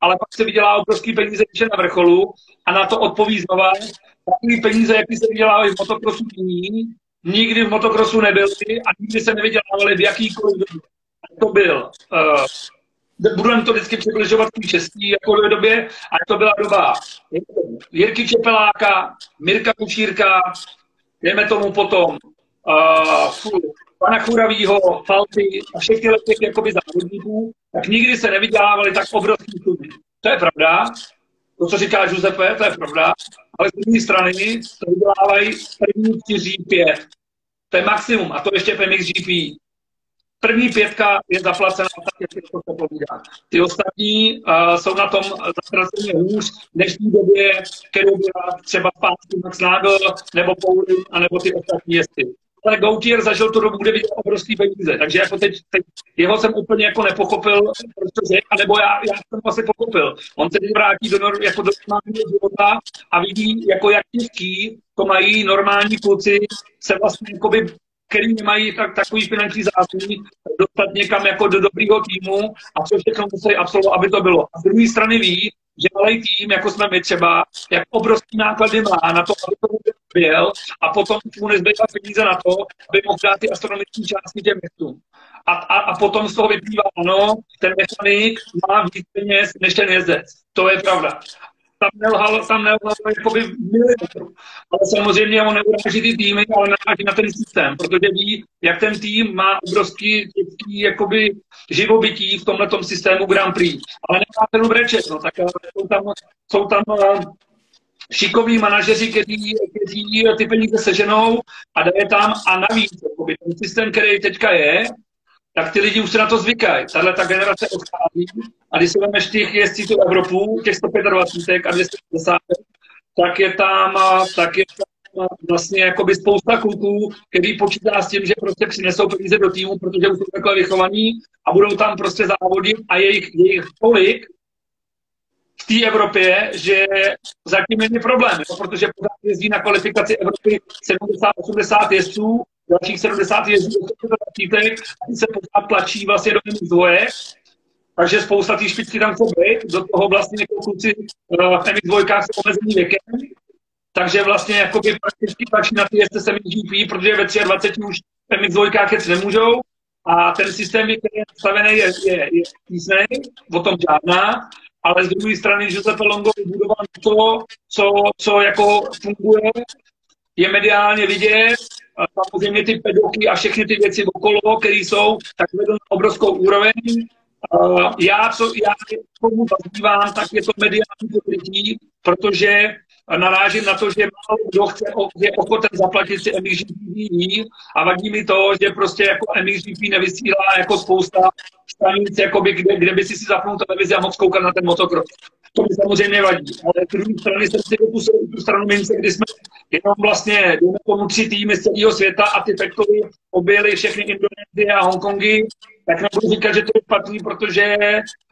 ale pak se vydělá obrovský peníze, když je na vrcholu a na to odpoví znova. Takový peníze, jaký se vydělávají v motokrosu jiní, nikdy v motokrosu nebyly a nikdy se nevydělávaly v jakýkoliv době. To byl uh, budu to vždycky přibližovat k český jako době, a to byla doba Jirky Čepeláka, Mirka Kučírka, dejme tomu potom uh, pana Churavýho, Falty a všech těch jakoby závodníků, tak nikdy se nevydělávali tak obrovský sumy. To je pravda, to, co říká Giuseppe, to je pravda, ale z druhé strany to vydělávají první čtyři pět. To je maximum a to ještě v MXGP. První pětka je zaplacena tak, jak to se povídá. Ty ostatní uh, jsou na tom zatraceně hůř v dnešní době, kterou byla třeba zpátky Max Nagel, nebo Paulin, anebo ty ostatní jesty ale Gautier zažil tu dobu, kde viděl obrovský peníze. Takže jako teď, teď jeho jsem úplně jako nepochopil, protože, anebo já, já jsem asi pochopil. On se vrátí do, jako do normálního života a vidí, jako jak těžký to mají normální kluci se vlastně jakoby který nemají tak, takový finanční zázemí, dostat někam jako do dobrého týmu a co všechno musí absolvovat, aby to bylo. A z druhé strany ví, že malý tým, jako jsme my třeba, jak obrovský náklady má na to, aby to byl a potom mu nezbývá peníze na to, aby mohl dát ty astronomické částky těm městům. A, a, a potom z toho vyplývá, ano, ten mechanik má víc peněz než ten jezdec. To je pravda tam nelhal, tam nelhal jakoby milimetru. Ale samozřejmě on neuráží ty týmy, ale naráží na ten systém, protože ví, jak ten tým má obrovský těžký jakoby živobytí v tomhle systému Grand Prix. Ale nemá ten brečet, no, tak jsou tam, jsou tam uh, šikovní manažeři, kteří, kteří ty peníze seženou a dají tam a navíc, jakoby, ten systém, který teďka je, tak ty lidi už se na to zvykají. Tahle ta generace odchází a když si vezmeš těch jezdcí tu Evropu, těch 125 a 250, tak je tam, tak je tam vlastně jakoby spousta kluků, který počítá s tím, že prostě přinesou peníze do týmu, protože už jsou takhle vychovaní a budou tam prostě závodit a jejich, jejich tolik v té Evropě, že zatím není problém, jo? protože pořád jezdí na kvalifikaci Evropy 70-80 jezdců dalších 70 jezdí do těch a se pořád tlačí vlastně do MX2, takže spousta té špičky tam chce být, do toho vlastně jako kluci uh, v MX2 jsou omezení věkem, takže vlastně jakoby prakticky tlačí na ty jezdce se MXGP, protože ve 23 už v MX2 jet nemůžou. A ten systém, který je nastavený, je, je, je tísnej, o tom žádná, ale z druhé strany, že se Longo vybudoval to, co, co jako funguje, je mediálně vidět, samozřejmě ty pedoky a všechny ty věci okolo, které jsou, tak vedou na obrovskou úroveň. Já, co já tomu zazývám, tak je to mediální pokrytí, protože narážím na to, že málo kdo chce, je ochoten zaplatit si MXGP a vadí mi to, že prostě jako MXGP nevysílá jako spousta stanic, jakoby, kde, kde by si si zapnul televizi a moc koukat na ten motocross. To mi samozřejmě vadí. Ale z druhé strany jsem si dopusil tu stranu mince, kdy jsme jenom vlastně, jdeme tomu tři týmy z celého světa a ty faktory objeli všechny Indonésie a Hongkongy, tak nebudu říkat, že to je špatný, protože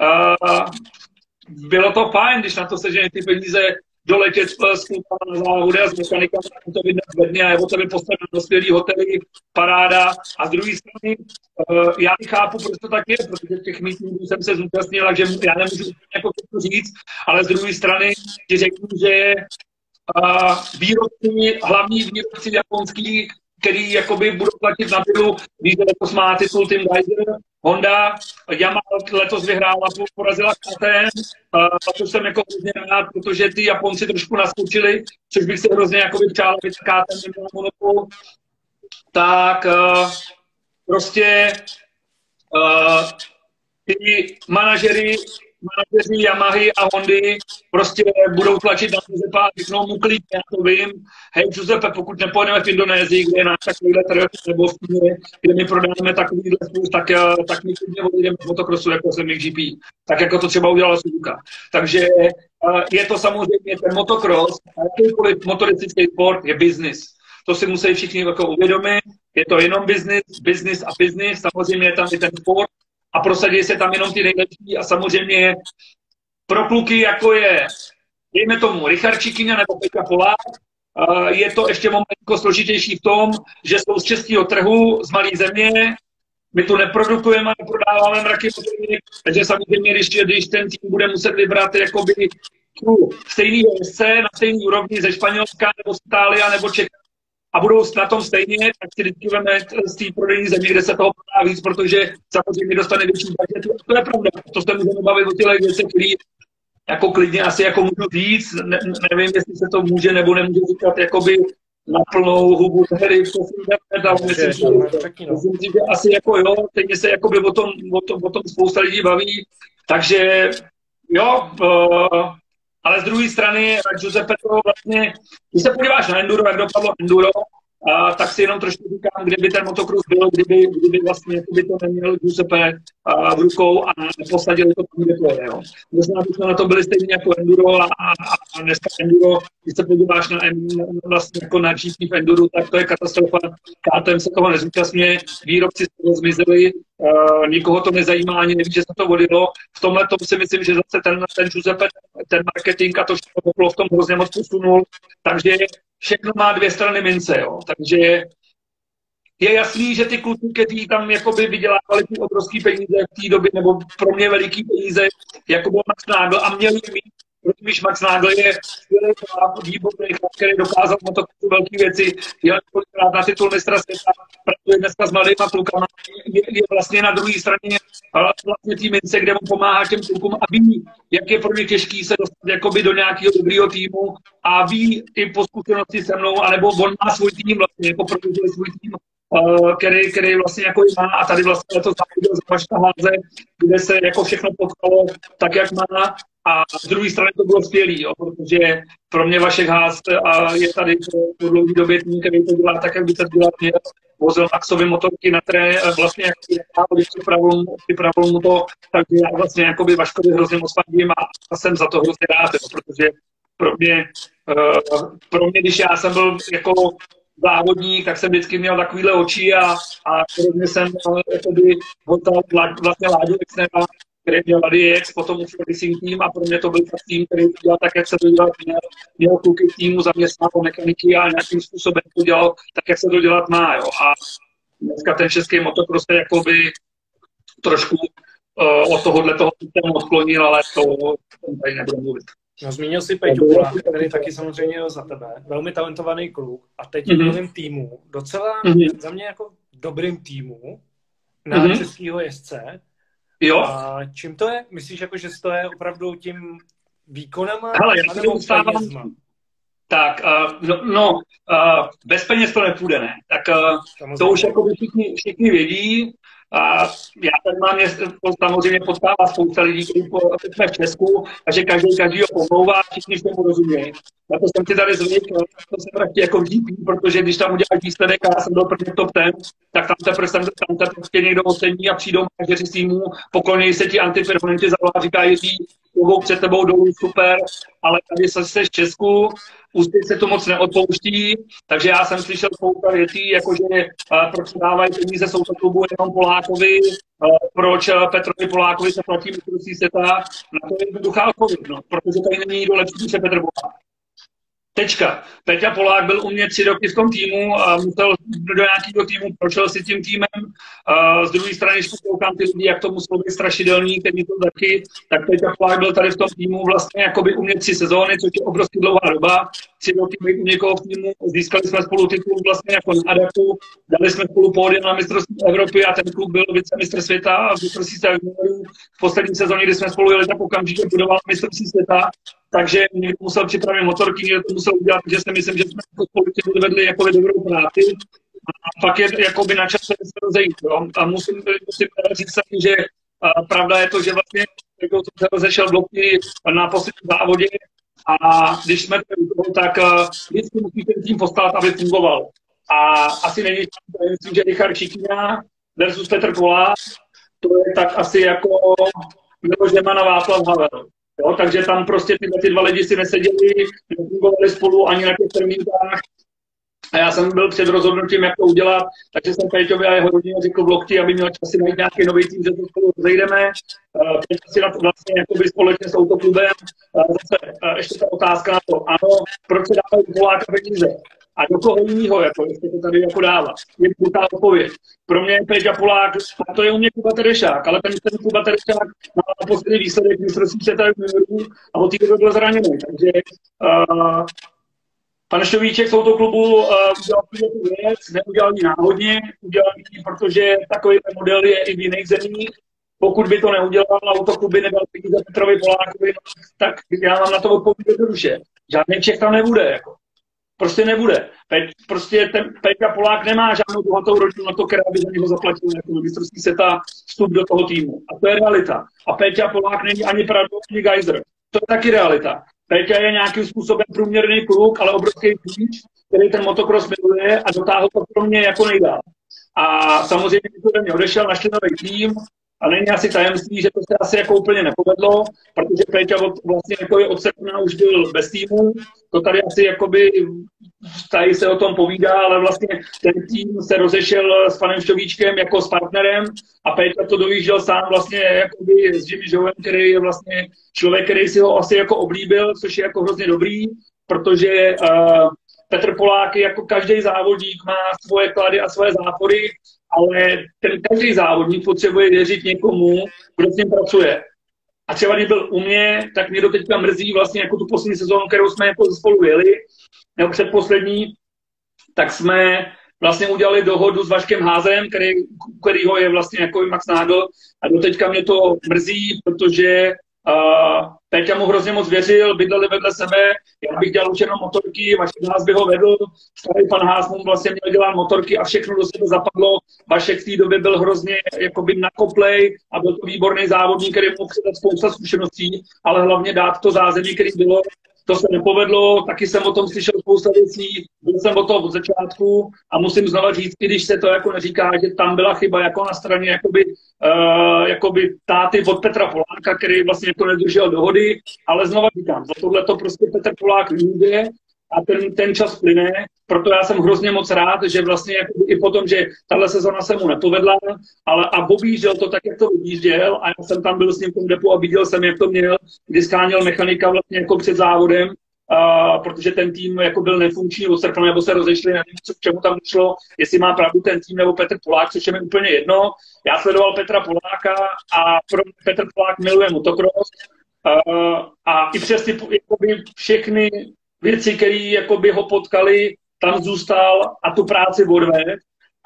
uh, bylo to fajn, když na to sežený ty peníze doletět s klukama na závody a s mechanikama, to vydat ve a je o tebe postavit do skvělý hotely, paráda. A z druhé strany, uh, já chápu, proč to tak je, protože těch místů jsem se zúčastnil, takže já nemůžu jako to říct, ale z druhé strany ti řeknu, že uh, výrobci, hlavní výrobci japonský, který jakoby budou platit na pilu, víš, letos má titul Team Geyser, Honda, Yamaha letos vyhrála, porazila KTM, a to jsem jako hrozně rád, protože ty Japonci trošku naskočili, což bych se hrozně jako přál, aby KTM neměla monopol, tak uh, prostě uh, ty manažery manažeři Yamahy a Hondy prostě budou tlačit na Giuseppe a řeknou mu klidně, já to vím, hej Giuseppe, pokud nepojedeme v Indonésii, kde je náš takovýhle trh, nebo v Číně, kde my prodáme takovýhle spoust, tak, eh, tak my klidně odejdeme v motokrosu jako jsem GP. Tak jako to třeba udělala Suzuka. Takže eh, je to samozřejmě ten motocross, a jakýkoliv motoristický sport je business. To si musí všichni jako uvědomit. Je to jenom business, business a business. Samozřejmě je tam i ten sport, a prosadí se tam jenom ty nejlepší a samozřejmě pro kluky, jako je, dejme tomu, Richard Čikyňa nebo Pekka Polák, je to ještě moment složitější v tom, že jsou z českého trhu, z malé země, my tu neprodukujeme neprodáváme mraky takže samozřejmě, když, když ten tým bude muset vybrat jakoby stejný jezdce na stejný úrovni ze Španělska nebo z Itálie nebo Čeká, a budou na tom stejně, tak si vždycky veme z té prodejní země, kde se toho prodá víc, protože samozřejmě dostane větší budget. To je pravda, to se můžeme bavit o těch věcech, které jako klidně asi jako můžu říct, ne, nevím, jestli se to může nebo nemůže říkat jakoby na plnou hubu hry přes internet, ale myslím, že, no. myslím že asi jako jo, stejně se jakoby o tom, o tom, o tom spousta lidí baví, takže jo, uh, ale z druhé strany Giuseppe to vlastně, když se podíváš na enduro, jak dopadlo enduro, a tak si jenom trošku říkám, kdyby ten motocross byl, kdyby, kdyby vlastně kdyby to neměl Giuseppe a, v rukou a neposadili to tam, kde to je. Jo. Možná bychom na to byli stejně jako enduro a, a, a dneska enduro, když se podíváš na, vlastně jako na GP v enduro, tak to je katastrofa. KTM se toho nezúčastňuje, výrobci se toho zmizeli, uh, nikoho to nezajímá, ani neví, že se to vodilo. V tomhle tom si myslím, že zase ten, ten Giuseppe, ten marketing a to všechno v tom hrozně moc posunul, takže všechno má dvě strany mince, jo. Takže je jasný, že ty kluci, kteří tam jakoby vydělávali ty obrovské peníze v té době, nebo pro mě veliký peníze, jako byl Max Nagel a měli mít když Max Nagel je výborný chlap, který dokázal motokrosu velké věci, jel kolikrát na titul mistra světa, pracuje dneska s mladýma klukama, je, je vlastně na druhé straně vlastně tý mince, kde mu pomáhá těm klukům a ví, jak je pro ně těžký se dostat jakoby do nějakého dobrého týmu a ví i po zkušenosti se mnou, anebo on má svůj tým vlastně, jako svůj tým Uh, který, který vlastně jako má a tady vlastně to závodil za Vaška Háze, kde se jako všechno potkalo tak, jak má a z druhé strany to bylo skvělý, jo, protože pro mě Vašek Ház a je tady po dlouhé době tým, který to dělá tak, jak by to dělat měl. Vozil Maxovi motorky na tré, vlastně jak připravil, připravil mu to, tak já vlastně jakoby Vaškovi hrozně moc a jsem za to hrozně rád, protože pro mě, uh, pro mě, když já jsem byl jako závodník, tak jsem vždycky měl takovýhle oči a, a hrozně jsem jakoby, vlastně Láďu který měl X, potom už racing tým a pro mě to byl tak tým, který to dělal tak, jak se to dělat měl. Měl kluky týmu, zaměstnával mechaniky a nějakým způsobem to dělal tak, jak se to dělat má. Jo. A dneska ten český motocross je jakoby trošku uh, od tohohle toho systému odklonil, ale to tady nebudu mluvit. No, zmínil si Peťu který taky samozřejmě jel za tebe. Velmi talentovaný kluk a teď mm-hmm. novém týmu. Docela mm-hmm. za mě jako dobrým týmu na mm-hmm. českého jezdce Jo. A čím to je? Myslíš, jako, že to je opravdu tím výkonama? Hele, já dostávám, tak, uh, no, no uh, bez peněz to nepůjde, ne? Tak uh, to už jako všichni, všichni vědí. A já tady mám mě, samozřejmě potkává spousta lidí, kteří jsme v Česku, takže každý každý ho pomlouvá, všichni se mu rozumějí. Na to jsem si tady zvykl, to jsem prostě jako v protože když tam uděláš výsledek a já jsem byl první top ten, tak tam teprve, tam, tam teprve prostě někdo ocení a přijdou manažeři týmu, poklonějí se ti antipermanenty zavolá, říkají, že jdou před tebou dolů, super, ale tady se jsi v Česku, úspěch se to moc neodpouští, takže já jsem slyšel spousta věcí, jakože uh, proč dávají peníze souto klubu jenom Polákovi, uh, proč uh, Petrovi Polákovi se platí mistrovství světa, na to je jednoduchá odpověď, no, protože tady není nikdo lepší než Petr Polák. Tečka. Peťa Polák byl u mě tři roky v tom týmu a musel do nějakého týmu, prošel si tím týmem. A z druhé strany, když koukám ty lidi, jak tomu jsou strašidelní, který to taky, tak Peťa Polák byl tady v tom týmu vlastně jakoby u mě tři sezóny, což je obrovský dlouhá doba. Tři roky být u někoho v týmu, získali jsme spolu titul vlastně jako na Adapu, dali jsme spolu pódium na mistrovství Evropy a ten klub byl vicemistr světa a mistrovství světa v poslední sezóně, kdy jsme spolu jeli, tak okamžitě budoval mistrovství světa takže někdo musel připravit motorky, někdo to musel udělat, že si myslím, že jsme jako společně odvedli jako dobrou práci. A pak je jakoby na čase se rozejít. Jo? A musím, musím říct že a pravda je to, že vlastně jsem se rozešel bloky na posledním závodě a když jsme toho, tak vždycky musí ten tým postavit, aby fungoval. A asi není, myslím, že Richard Šikina versus Petr Polák, to je tak asi jako Miloš Zeman Václav Havel. Jo, takže tam prostě tyhle ty dva lidi si neseděli, nefungovali spolu ani na těch termínkách. A já jsem byl před rozhodnutím, jak to udělat, takže jsem Peťovi a jeho rodině řekl v lokti, aby měl čas najít nějaký nový tým, že to spolu zajdeme. Teď si na to vlastně jakoby společně s autoklubem. Zase ještě ta otázka na to, ano, proč se dávají Poláka peníze? A do koho jiného, jako, jestli to tady jako dává. Je krutá odpověď. Pro mě je Peťa Polák, a to je u mě Kuba Terešák, ale ten, ten Kuba Terešák má poslední výsledek mistrovství světa a od doby byl zraněný. Takže uh, Pan Šovíček z autoklubu uh, udělal tu věc, neudělal ji náhodně, udělal ji, protože takový model je i v jiných zemích. Pokud by to neudělal, autoklub by nedal peníze Petrovi Polákovi, tak já mám na to odpověď jednoduše. Žádný Čech tam nebude. Jako. Prostě nebude. Pe, prostě ten Peťa Polák nemá žádnou bohatou rodinu na to, která by za něho zaplatila jako mistrovský seta vstup do toho týmu. A to je realita. A Peťa Polák není ani Prado, ani Geiser. To je taky realita. Peťa je nějakým způsobem průměrný kluk, ale obrovský klíč, který ten motocross miluje a dotáhl to pro mě jako nejdál. A samozřejmě, když to mě odešel, našli nový tým, a není asi tajemství, že to se asi jako úplně nepovedlo, protože Peťa vlastně jako je od srpna už byl bez týmu. To tady asi jakoby tady se o tom povídá, ale vlastně ten tým se rozešel s panem Štovíčkem jako s partnerem a Peťa to dojížděl sám vlastně jakoby s Jimmy Joem, který je vlastně člověk, který si ho asi jako oblíbil, což je jako hrozně dobrý, protože uh, Petr Polák jako každý závodník má svoje klady a svoje zápory ale ten každý závodník potřebuje věřit někomu, kdo s ním pracuje. A třeba když byl u mě, tak mě to teďka mrzí vlastně jako tu poslední sezónu, kterou jsme jako spolu jeli, nebo předposlední, tak jsme vlastně udělali dohodu s Vaškem Házem, který, kterýho je vlastně jako Max Nagel a doteďka mě to mrzí, protože Uh, Peťa mu hrozně moc věřil, bydleli vedle sebe, já bych dělal už jenom motorky, Vašek Hás by ho vedl, starý pan Hás mu vlastně měl dělat motorky a všechno do sebe zapadlo. Vašek v té době byl hrozně jakoby nakoplej a byl to výborný závodník, který mohl předat spousta zkušeností, ale hlavně dát to zázemí, který bylo to se nepovedlo, taky jsem o tom slyšel spousta věcí, byl jsem o tom od začátku a musím znova říct, i když se to jako neříká, že tam byla chyba jako na straně jakoby, uh, jakoby táty od Petra Poláka, který vlastně jako nedržel dohody, ale znova říkám, za tohle to prostě Petr Polák vyjde a ten, ten čas plyne, proto já jsem hrozně moc rád, že vlastně jako i potom, že tahle sezona se mu nepovedla, ale a objížděl to tak, jak to objížděl a já jsem tam byl s ním v tom depu a viděl jsem, jak to měl, kdy skáněl mechanika vlastně jako před závodem, Uh, protože ten tým jako byl nefunkční od srpna, nebo se rozešli, nevím, co, k čemu tam došlo, jestli má pravdu ten tým nebo Petr Polák, což je mi úplně jedno. Já sledoval Petra Poláka a pro Petr Polák miluje motocross uh, a i přes ty jakoby, všechny věci, které ho potkali, tam zůstal a tu práci odvedl.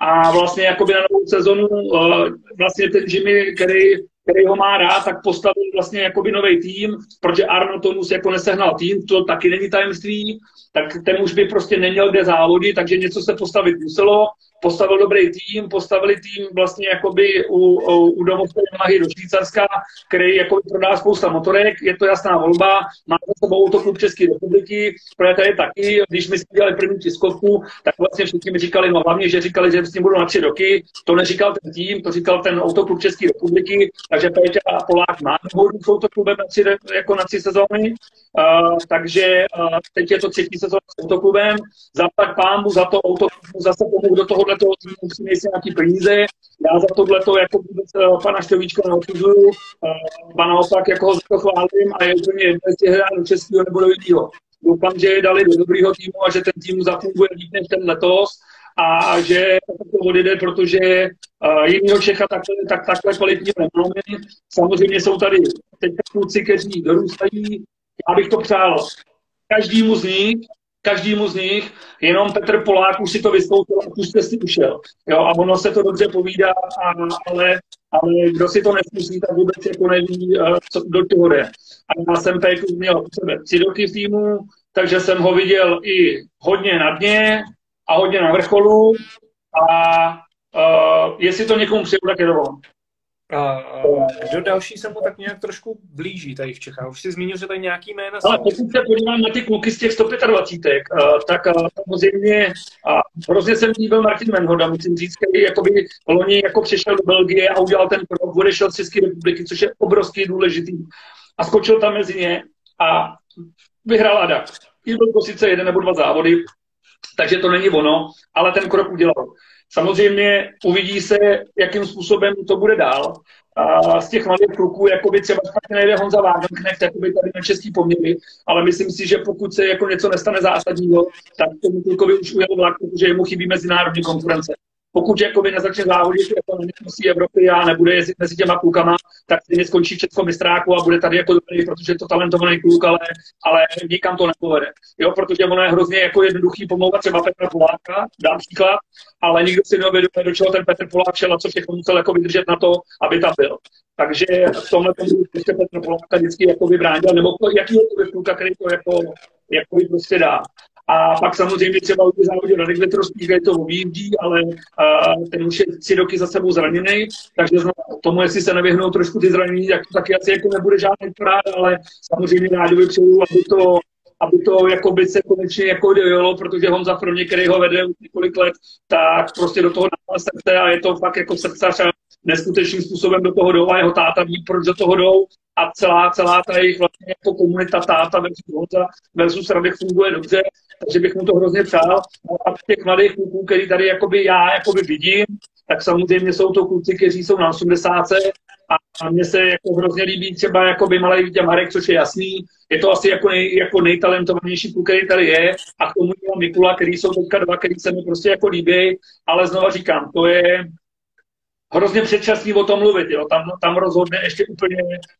A vlastně jakoby na novou sezonu uh, vlastně ten Jimmy, který, který ho má rád, tak postavil vlastně jakoby nový tým, protože Arno Tonus jako nesehnal tým, to taky není tajemství, tak ten už by prostě neměl kde závodit, takže něco se postavit muselo postavil dobrý tým, postavili tým vlastně jakoby u, u, u domovské Yamahy do Švýcarska, který jako prodá spousta motorek, je to jasná volba, má za sebou autoklub České republiky, protože tady taky, když my jsme dělali první tiskovku, tak vlastně všichni mi říkali, no hlavně, že říkali, že s tím budou na tři roky, to neříkal ten tým, to říkal ten autoklub České republiky, takže Péťa a Polák má dohodu s autoklubem na tři, jako na tři sezóny, uh, takže uh, teď je to třetí sezóna s autoklubem, zaplať pámu za to autoklubu, zase pomohu do toho tohle musí si nějaký peníze. Já za tohle to jako vůbec uh, pana Štovíčka neodsuzuju, uh, a naopak jako ho to chválím a je úplně jedno, jestli hledá do českého nebo do jiného. Doufám, že je dali do dobrého týmu a že ten tým zafunguje líp než ten letos a že to odjede, protože uh, jinýho Čecha takhle, tak, takhle kvalitně nemáme. Samozřejmě jsou tady teď kluci, kteří dorůstají. Já bych to přál každému z nich, každému z nich, jenom Petr Polák už si to vyzkoušel a už si ušel. Jo, a ono se to dobře povídá, a, ale, ale kdo si to neskusí, tak vůbec jako neví, uh, co do toho jde. A já jsem Péku měl u sebe tři roky v týmu, takže jsem ho viděl i hodně na dně a hodně na vrcholu a uh, jestli to někomu přijde, tak je to. A kdo další se mu tak nějak trošku blíží tady v Čechách? Už jsi zmínil, že tady nějaký jména Ale pokud se podívám na ty kluky z těch 125, tak samozřejmě hrozně jsem líbil Martin Menhoda, musím říct, který jakoby loni jako přišel do Belgie a udělal ten krok, odešel z České republiky, což je obrovský důležitý. A skočil tam mezi ně a vyhrál Adak. I byl to sice jeden nebo dva závody, takže to není ono, ale ten krok udělal. Samozřejmě uvidí se, jakým způsobem to bude dál. A z těch mladých kluků jakoby třeba špatně nejde Honza Wagenknecht, jakoby tady na český poměry, ale myslím si, že pokud se jako něco nestane zásadního, tak tomu klukovi už ujel vlak, protože jemu chybí mezinárodní konkurence pokud jakoby nezačne závodit jako mistrovství Evropy a nebude jezdit mezi těma klukama, tak stejně skončí v českom mistráku a bude tady jako dobrý, protože je to talentovaný kluk, ale, ale nikam to nepovede. Jo, protože ono je hrozně jako jednoduchý pomlouvat třeba Petra Poláka, dám příklad, ale nikdo si neuvědomuje, do čeho ten Petr Polák šel a co všechno musel jako vydržet na to, aby tam byl. Takže v tomhle tomu prostě Petr Poláka vždycky jako vybránil, nebo jakýkoliv kluka, který to jako, jako prostě dá. A pak samozřejmě třeba u závodě Radek Vetrovský, kde to objíždí, ale uh, ten už je tři roky za sebou zraněný, takže tomu, jestli se nevyhnou trošku ty zranění, tak to taky asi jako nebude žádný paráda, ale samozřejmě rádi přeju, aby to aby to jako by se konečně jako dojelo, protože Honza pro mě, který ho vede už několik let, tak prostě do toho dává srdce a je to fakt jako srdcař a neskutečným způsobem do toho jdou a jeho táta ví, proč do toho jdou a celá, celá ta jejich vlastně jako komunita táta versus Honza versus Radek funguje dobře, takže bych mu to hrozně přál. A těch mladých kluků, který tady jakoby já jakoby vidím, tak samozřejmě jsou to kluci, kteří jsou na 80 a mně se jako hrozně líbí třeba jako by malý Vítě Marek, což je jasný. Je to asi jako, nej, jako nejtalentovanější kluk, který tady je. A k tomu je Mikula, který jsou teďka dva, který se mi prostě jako líbí. Ale znova říkám, to je hrozně předčasný o tom mluvit. Jo. Tam, tam rozhodne ještě úplně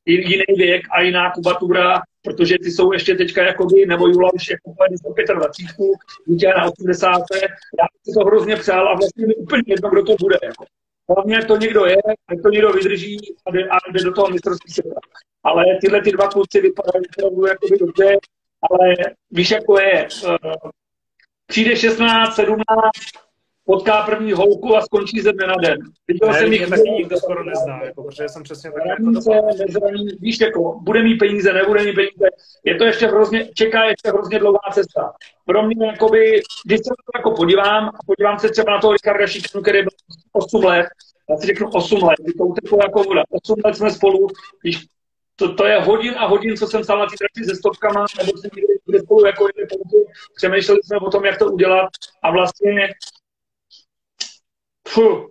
jiný věk a jiná kubatura, protože ty jsou ještě teďka jakoby, nebo Jula už jako 125, dítě na 80. Já si to hrozně přál a vlastně mi úplně jedno, kdo to bude. Jako. Hlavně, to někdo je, jak to někdo vydrží a jde, a jde do toho mistrovství světa. Ale tyhle ty dva kluci vypadají opravdu jakoby dobře, ale víš, jako je, uh, přijde 16, 17, potká první holku a skončí ze dne na den. Viděl ne, jsem jich taky nikdo skoro nezná, jako, protože jsem přesně tak jako se, nezraní, víš, jako, bude mít peníze, nebude mít peníze, je to ještě hrozně, čeká ještě hrozně dlouhá cesta. Pro mě, jakoby, když se to jako podívám, a podívám se třeba na toho Ricarda Šikanu, který byl 8 let, já si řeknu 8 let, to uteklo jako voda. 8 let jsme spolu, když to, to je hodin a hodin, co jsem stál na té se stovkama, nebo jsem někde spolu jako jedné přemýšleli jsme o tom, jak to udělat a vlastně Fuh,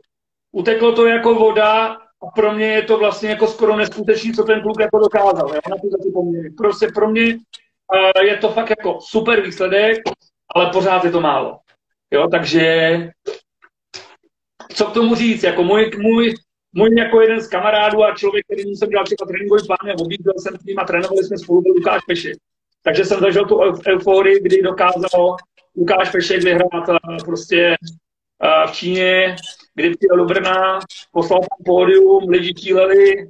uteklo to jako voda a pro mě je to vlastně jako skoro neskutečný, co ten kluk jako dokázal. Jo, na tyhle poměry. Prostě pro mě uh, je to fakt jako super výsledek, ale pořád je to málo. Jo, takže co k tomu říct, jako můj, můj, můj jako jeden z kamarádů a člověk, který jsem dělal třeba tréninkový plán, objížděl jsem s ním a trénovali jsme spolu, byl Lukáš Pešek. Takže jsem zažil tu euforii, kdy dokázal Lukáš Pešek vyhrát prostě v Číně, kdy přijel do Brna, poslal tam pódium, lidi tíleli,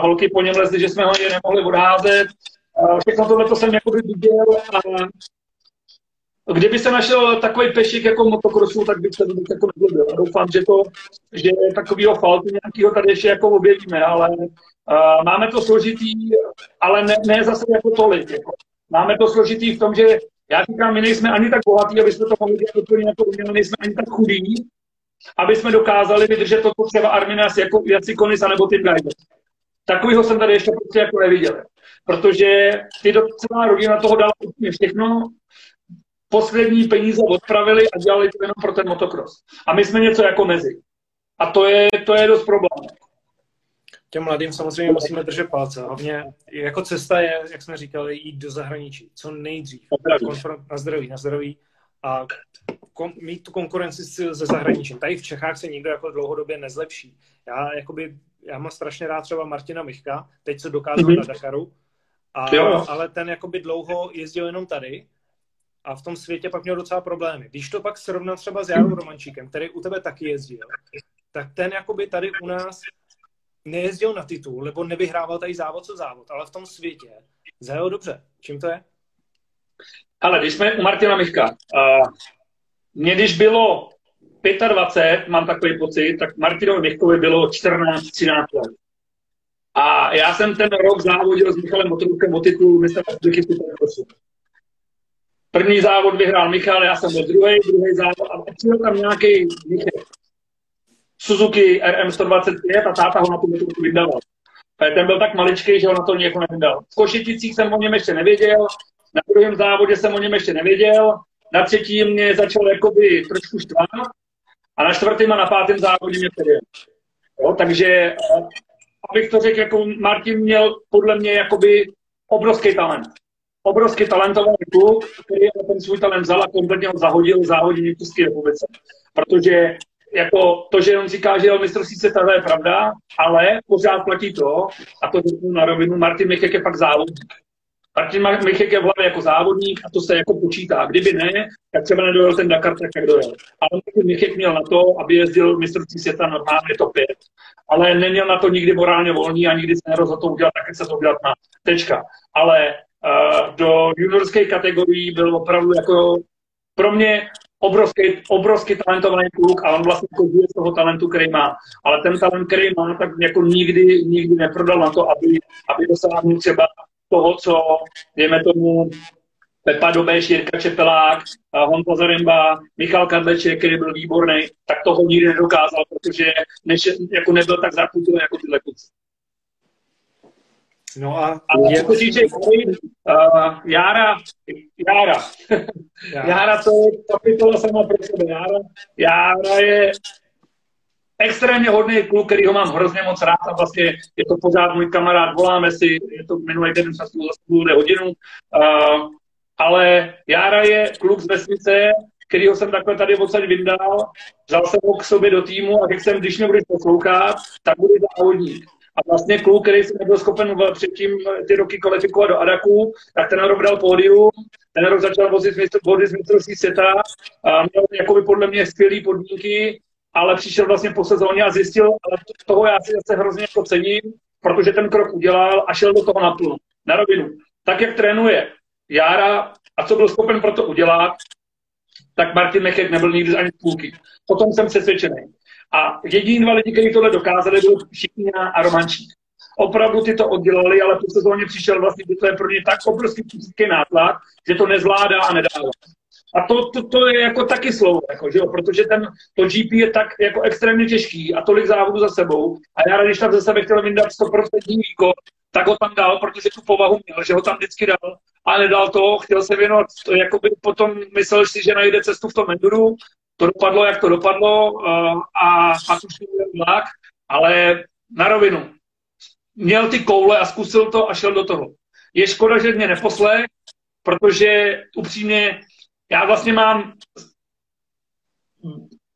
holky po něm lezly, že jsme ho nemohli odházet. Všechno tohle to jsem jako viděl a Kdyby se našel takový pešik jako motokrosu, tak bych se vůbec jako nebyl. Doufám, že to, že takovýho faltu nějakého tady ještě jako objevíme, ale máme to složitý, ale ne, ne zase jako tolik. Jako. Máme to složitý v tom, že já říkám, my nejsme ani tak bohatí, aby jsme to mohli dělat úplně jako uměle, nejsme ani tak chudí, aby jsme dokázali vydržet to třeba Arminas jako Jaci Konis nebo Tim Geiger. Takovýho jsem tady ještě prostě jako neviděl. Protože ty do, celá rodina toho dala úplně všechno, poslední peníze odpravili a dělali to jenom pro ten motocross. A my jsme něco jako mezi. A to je, to je dost problém těm mladým samozřejmě musíme držet palce. Hlavně jako cesta je, jak jsme říkali, jít do zahraničí. Co nejdřív. Na zdraví, na zdraví. A kom, mít tu konkurenci ze zahraničí. Tady v Čechách se nikdo jako dlouhodobě nezlepší. Já, jakoby, já mám strašně rád třeba Martina Michka, teď se dokázal mm-hmm. na Dakaru, a, ale ten jakoby dlouho jezdil jenom tady a v tom světě pak měl docela problémy. Když to pak srovnám třeba s Jarou Romančíkem, který u tebe taky jezdil, tak ten jakoby tady u nás nejezdil na titul, nebo nevyhrával tady závod co závod, ale v tom světě zajel dobře. Čím to je? Ale když jsme u Martina Michka, uh, mě když bylo 25, mám takový pocit, tak Martinovi Michkovi bylo 14-13 let. A já jsem ten rok závodil s Michalem Motorůkem o titul mistra republiky Supercrossu. První závod vyhrál Michal, já jsem byl druhý, druhý závod a přijel tam nějaký Michal. Suzuki RM125 a táta ho na tu motorku vydával. Ten byl tak maličký, že ho na to někoho nevydal. V Košiticích jsem o něm ještě nevěděl, na druhém závodě jsem o něm ještě nevěděl, na třetím mě začal jakoby trošku štvát a na čtvrtém a na pátém závodě mě tedy. Jo, takže abych to řekl, jako Martin měl podle mě jakoby obrovský talent. Obrovský talentovaný kluk, který ten svůj talent vzal a kompletně ho zahodil záhodě v České republice. Protože jako to, že on říká, že je mistrovství světa, to je pravda, ale pořád platí to, a to řeknu na rovinu, Martin Michek je pak závodník. Martin Michek je v hlavě jako závodník a to se jako počítá. Kdyby ne, tak třeba nedojel ten Dakar tak, jak dojel. Ale Martin Michek měl na to, aby jezdil mistrovství světa normálně to pět, ale neměl na to nikdy morálně volný a nikdy se nerozhodl to udělat tak, jak se to udělat má. Tečka. Ale uh, do juniorské kategorii byl opravdu jako pro mě obrovský, obrovský talentovaný kluk a on vlastně žije z toho talentu, který má. Ale ten talent, který má, tak jako nikdy, nikdy neprodal na to, aby, aby dosáhnul třeba toho, co, dejme tomu, Pepa Dobeš, Jirka Čepelák, Honza Zaremba, Michal Kadleček, který byl výborný, tak toho nikdy nedokázal, protože než, jako nebyl tak zaputilý jako tyhle kluci. No a... a je... týče uh, Jára, Jára. Jára. Jára to je kapitola sama pro sebe. Jára, Jára je extrémně hodný kluk, který ho mám hrozně moc rád a vlastně je to pořád můj kamarád, voláme si, je to minulý den se spolu za hodinu, uh, ale Jára je kluk z vesnice, kterýho jsem takhle tady odsaď vyndal, vzal jsem ho k sobě do týmu a řekl jsem, když mě budeš poslouchat, tak bude závodník. A vlastně kluk, který se nebyl schopen předtím ty roky kvalifikovat do Adaku, tak ten rok dal pódium, ten rok začal vozit body z mistrovství světa, a měl jakoby podle mě skvělé podmínky, ale přišel vlastně po sezóně a zjistil, ale toho já si zase hrozně jako cením, protože ten krok udělal a šel do toho naplno, na rovinu. Tak, jak trénuje Jára a co byl schopen pro to udělat, tak Martin Mechek nebyl nikdy ani z půlky. Potom jsem přesvědčený. A jediní dva lidi, kteří tohle dokázali, byl Šikina a Romančík. Opravdu ty to oddělali, ale po sezóně přišel vlastně, že to je pro ně tak obrovský fyzický nátlak, že to nezvládá a nedává. A to, to, to je jako taky slovo, jako, že jo? protože ten, to GP je tak jako extrémně těžký a tolik závodů za sebou. A já když tam ze sebe chtěl vyndat 100% výkon, tak ho tam dal, protože tu povahu měl, že ho tam vždycky dal a nedal to, chtěl se věnovat, to jakoby potom myslel si, že najde cestu v tom enduru, to dopadlo, jak to dopadlo uh, a pak už měl vlak, ale na rovinu. Měl ty koule a zkusil to a šel do toho. Je škoda, že mě neposlech, protože upřímně já vlastně mám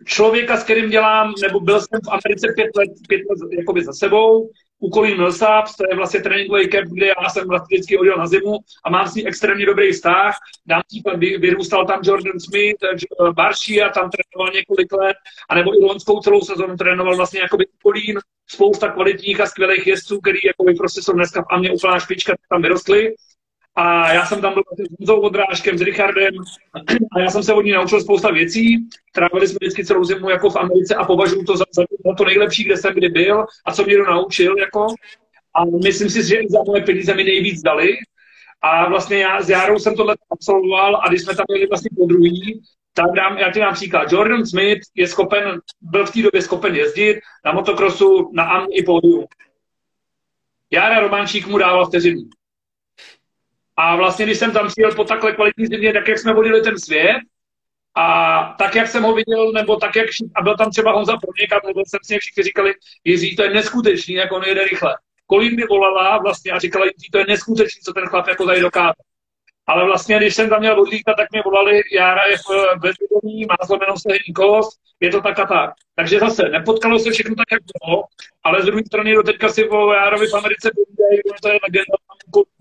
člověka, s kterým dělám, nebo byl jsem v Americe pět let, pět let jakoby za sebou, Colin Millsaps, to je vlastně tréninkový camp, kde já jsem vlastně vždycky odjel na zimu a mám s ním extrémně dobrý vztah. Dám příklad, vyrůstal tam Jordan Smith, eh, Barší a tam trénoval několik let, anebo i loňskou celou sezonu trénoval vlastně jakoby Colin, spousta kvalitních a skvělých jezdců, který jakoby prostě jsou dneska v Amě úplná špička, tam vyrostly. A já jsem tam byl s Honzou Odrážkem, s Richardem a já jsem se od ní naučil spousta věcí. Trávili jsme vždycky celou zimu jako v Americe a považuji to za, za, to nejlepší, kde jsem kdy byl a co mě to naučil. Jako. A myslím si, že za moje peníze mi nejvíc dali. A vlastně já s Járou jsem tohle absolvoval a když jsme tam měli vlastně po druhý, tak dám, já ti dám příklad. Jordan Smith je schopen, byl v té době schopen jezdit na motokrosu na AM i pódium. Jára Romančík mu dával vteřinu. A vlastně, když jsem tam přijel po takhle kvalitní zimě, tak jak jsme vodili ten svět, a tak, jak jsem ho viděl, nebo tak, jak a byl tam třeba Honza Proněk a mluvil jsem s ním, všichni říkali, Jiří, to je neskutečný, jak on jede rychle. Kolín mi volala vlastně a říkala, Jiří, to je neskutečný, co ten chlap jako tady dokáže. Ale vlastně, když jsem tam měl odlítat, tak mě volali, Jára je bezvědomí, má zlomenou stehní kost, je to tak a tak. Takže zase, nepotkalo se všechno tak, jak bylo, ale z druhé strany do teďka si o Járovi v Americe povídají, to je legenda,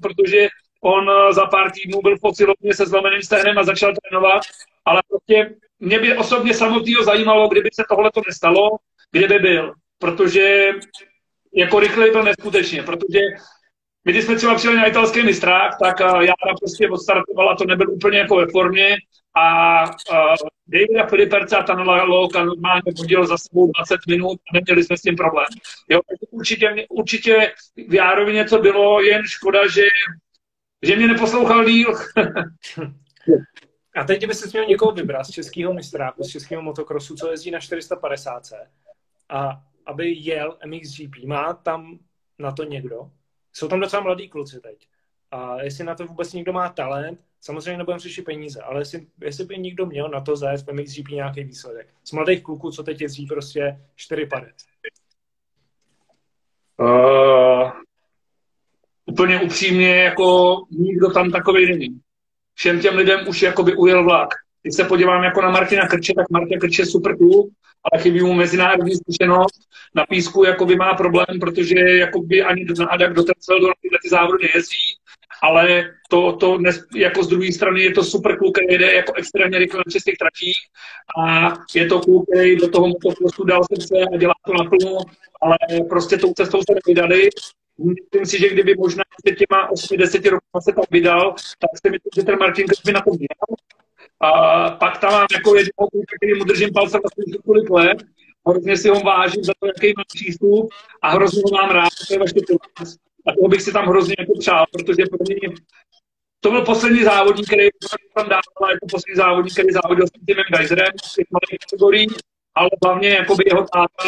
protože On eh, za pár týdnů byl v posilovně se zlomeným stehnem a začal trénovat, ale prostě mě by osobně samotného zajímalo, kdyby se tohle to nestalo, kde by byl, protože jako rychle byl neskutečně, protože my když jsme třeba přijeli na italský mistrák, tak uh, já prostě odstartoval a to nebyl úplně jako ve formě a uh, Davida Filiperce a Tanela Loka normálně podíl za sebou 20 minut a neměli jsme s tím problém. Jo, určitě, určitě v Járovi něco bylo, jen škoda, že, že mě neposlouchal díl. a teď, kdyby se měl někoho vybrat z českého mistráku, z českého motokrosu, co jezdí na 450 a aby jel MXGP, má tam na to někdo? Jsou tam docela mladí kluci teď. A jestli na to vůbec někdo má talent, samozřejmě nebudeme řešit peníze, ale jestli, jestli by někdo měl na to zajet v MXGP nějaký výsledek. Z mladých kluků, co teď jezdí prostě 4 pady. Uh, úplně upřímně, jako nikdo tam takový není. Všem těm lidem už jakoby ujel vlak. Když se podívám jako na Martina Krče, tak Martin Krče je super kluk, ale chybí mu mezinárodní zkušenost. Na písku jakoby má problém, protože jakoby ani do Adak do Tercel do tyhle ty závody nejezdí, ale to, to nes, jako z druhé strany je to super kluk, který jede jako extrémně rychle na čistých tratích a je to kluk, který do toho prostě dal srdce a dělá to naplno, ale prostě tou cestou se nevydali. Myslím si, že kdyby možná před těma 8-10 roky se tam vydal, tak si myslím, že ten Martin by na to měl. A pak tam mám jako jednoho kluka, který mu držím palce vlastně několik let, hrozně si ho vážím za to, jaký má přístup a hrozně ho mám rád, to je vaše A toho bych si tam hrozně jako přál, protože pro mě to byl poslední závodník, který tam dával, jako poslední závodník, který závodil s Timem Geiserem v těch malých kategorií, ale hlavně jako by jeho táta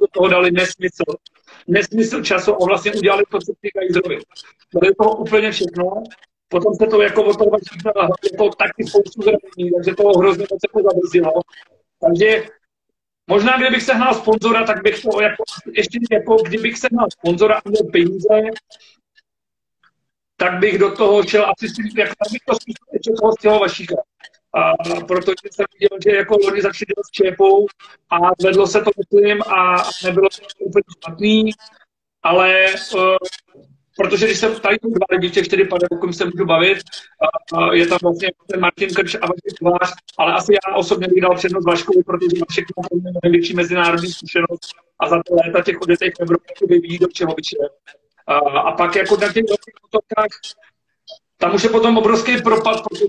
do toho dali nesmysl. Nesmysl času a vlastně udělali to, co Geiserovi. To je to úplně všechno Potom se to jako od toho jako taky spoustu zranění, takže to hrozně moc jako zabrzilo. Takže možná, kdybych se hnal sponzora, tak bych to jako, ještě jako, kdybych se hnal sponzora a měl peníze, tak bych do toho šel asi s tím, jako bych to zkusil ještě toho z těho Vašíka. A, protože jsem viděl, že jako loni začali dělat s Čepou a vedlo se to myslím a nebylo to úplně špatný, ale uh, protože když jsem tady dva lidi, těch čtyři pade, o se můžu bavit, uh, je tam vlastně ten Martin Krč a Vašek Kovář, ale asi já osobně bych dal přednost Vaškovi, protože Vašek má největší mezinárodní zkušenost a za to léta těch odjetých v Evropě vyvíjí do Čehoviče. Uh, a pak jako na těch velkých útokách tam už je potom obrovský propad, protože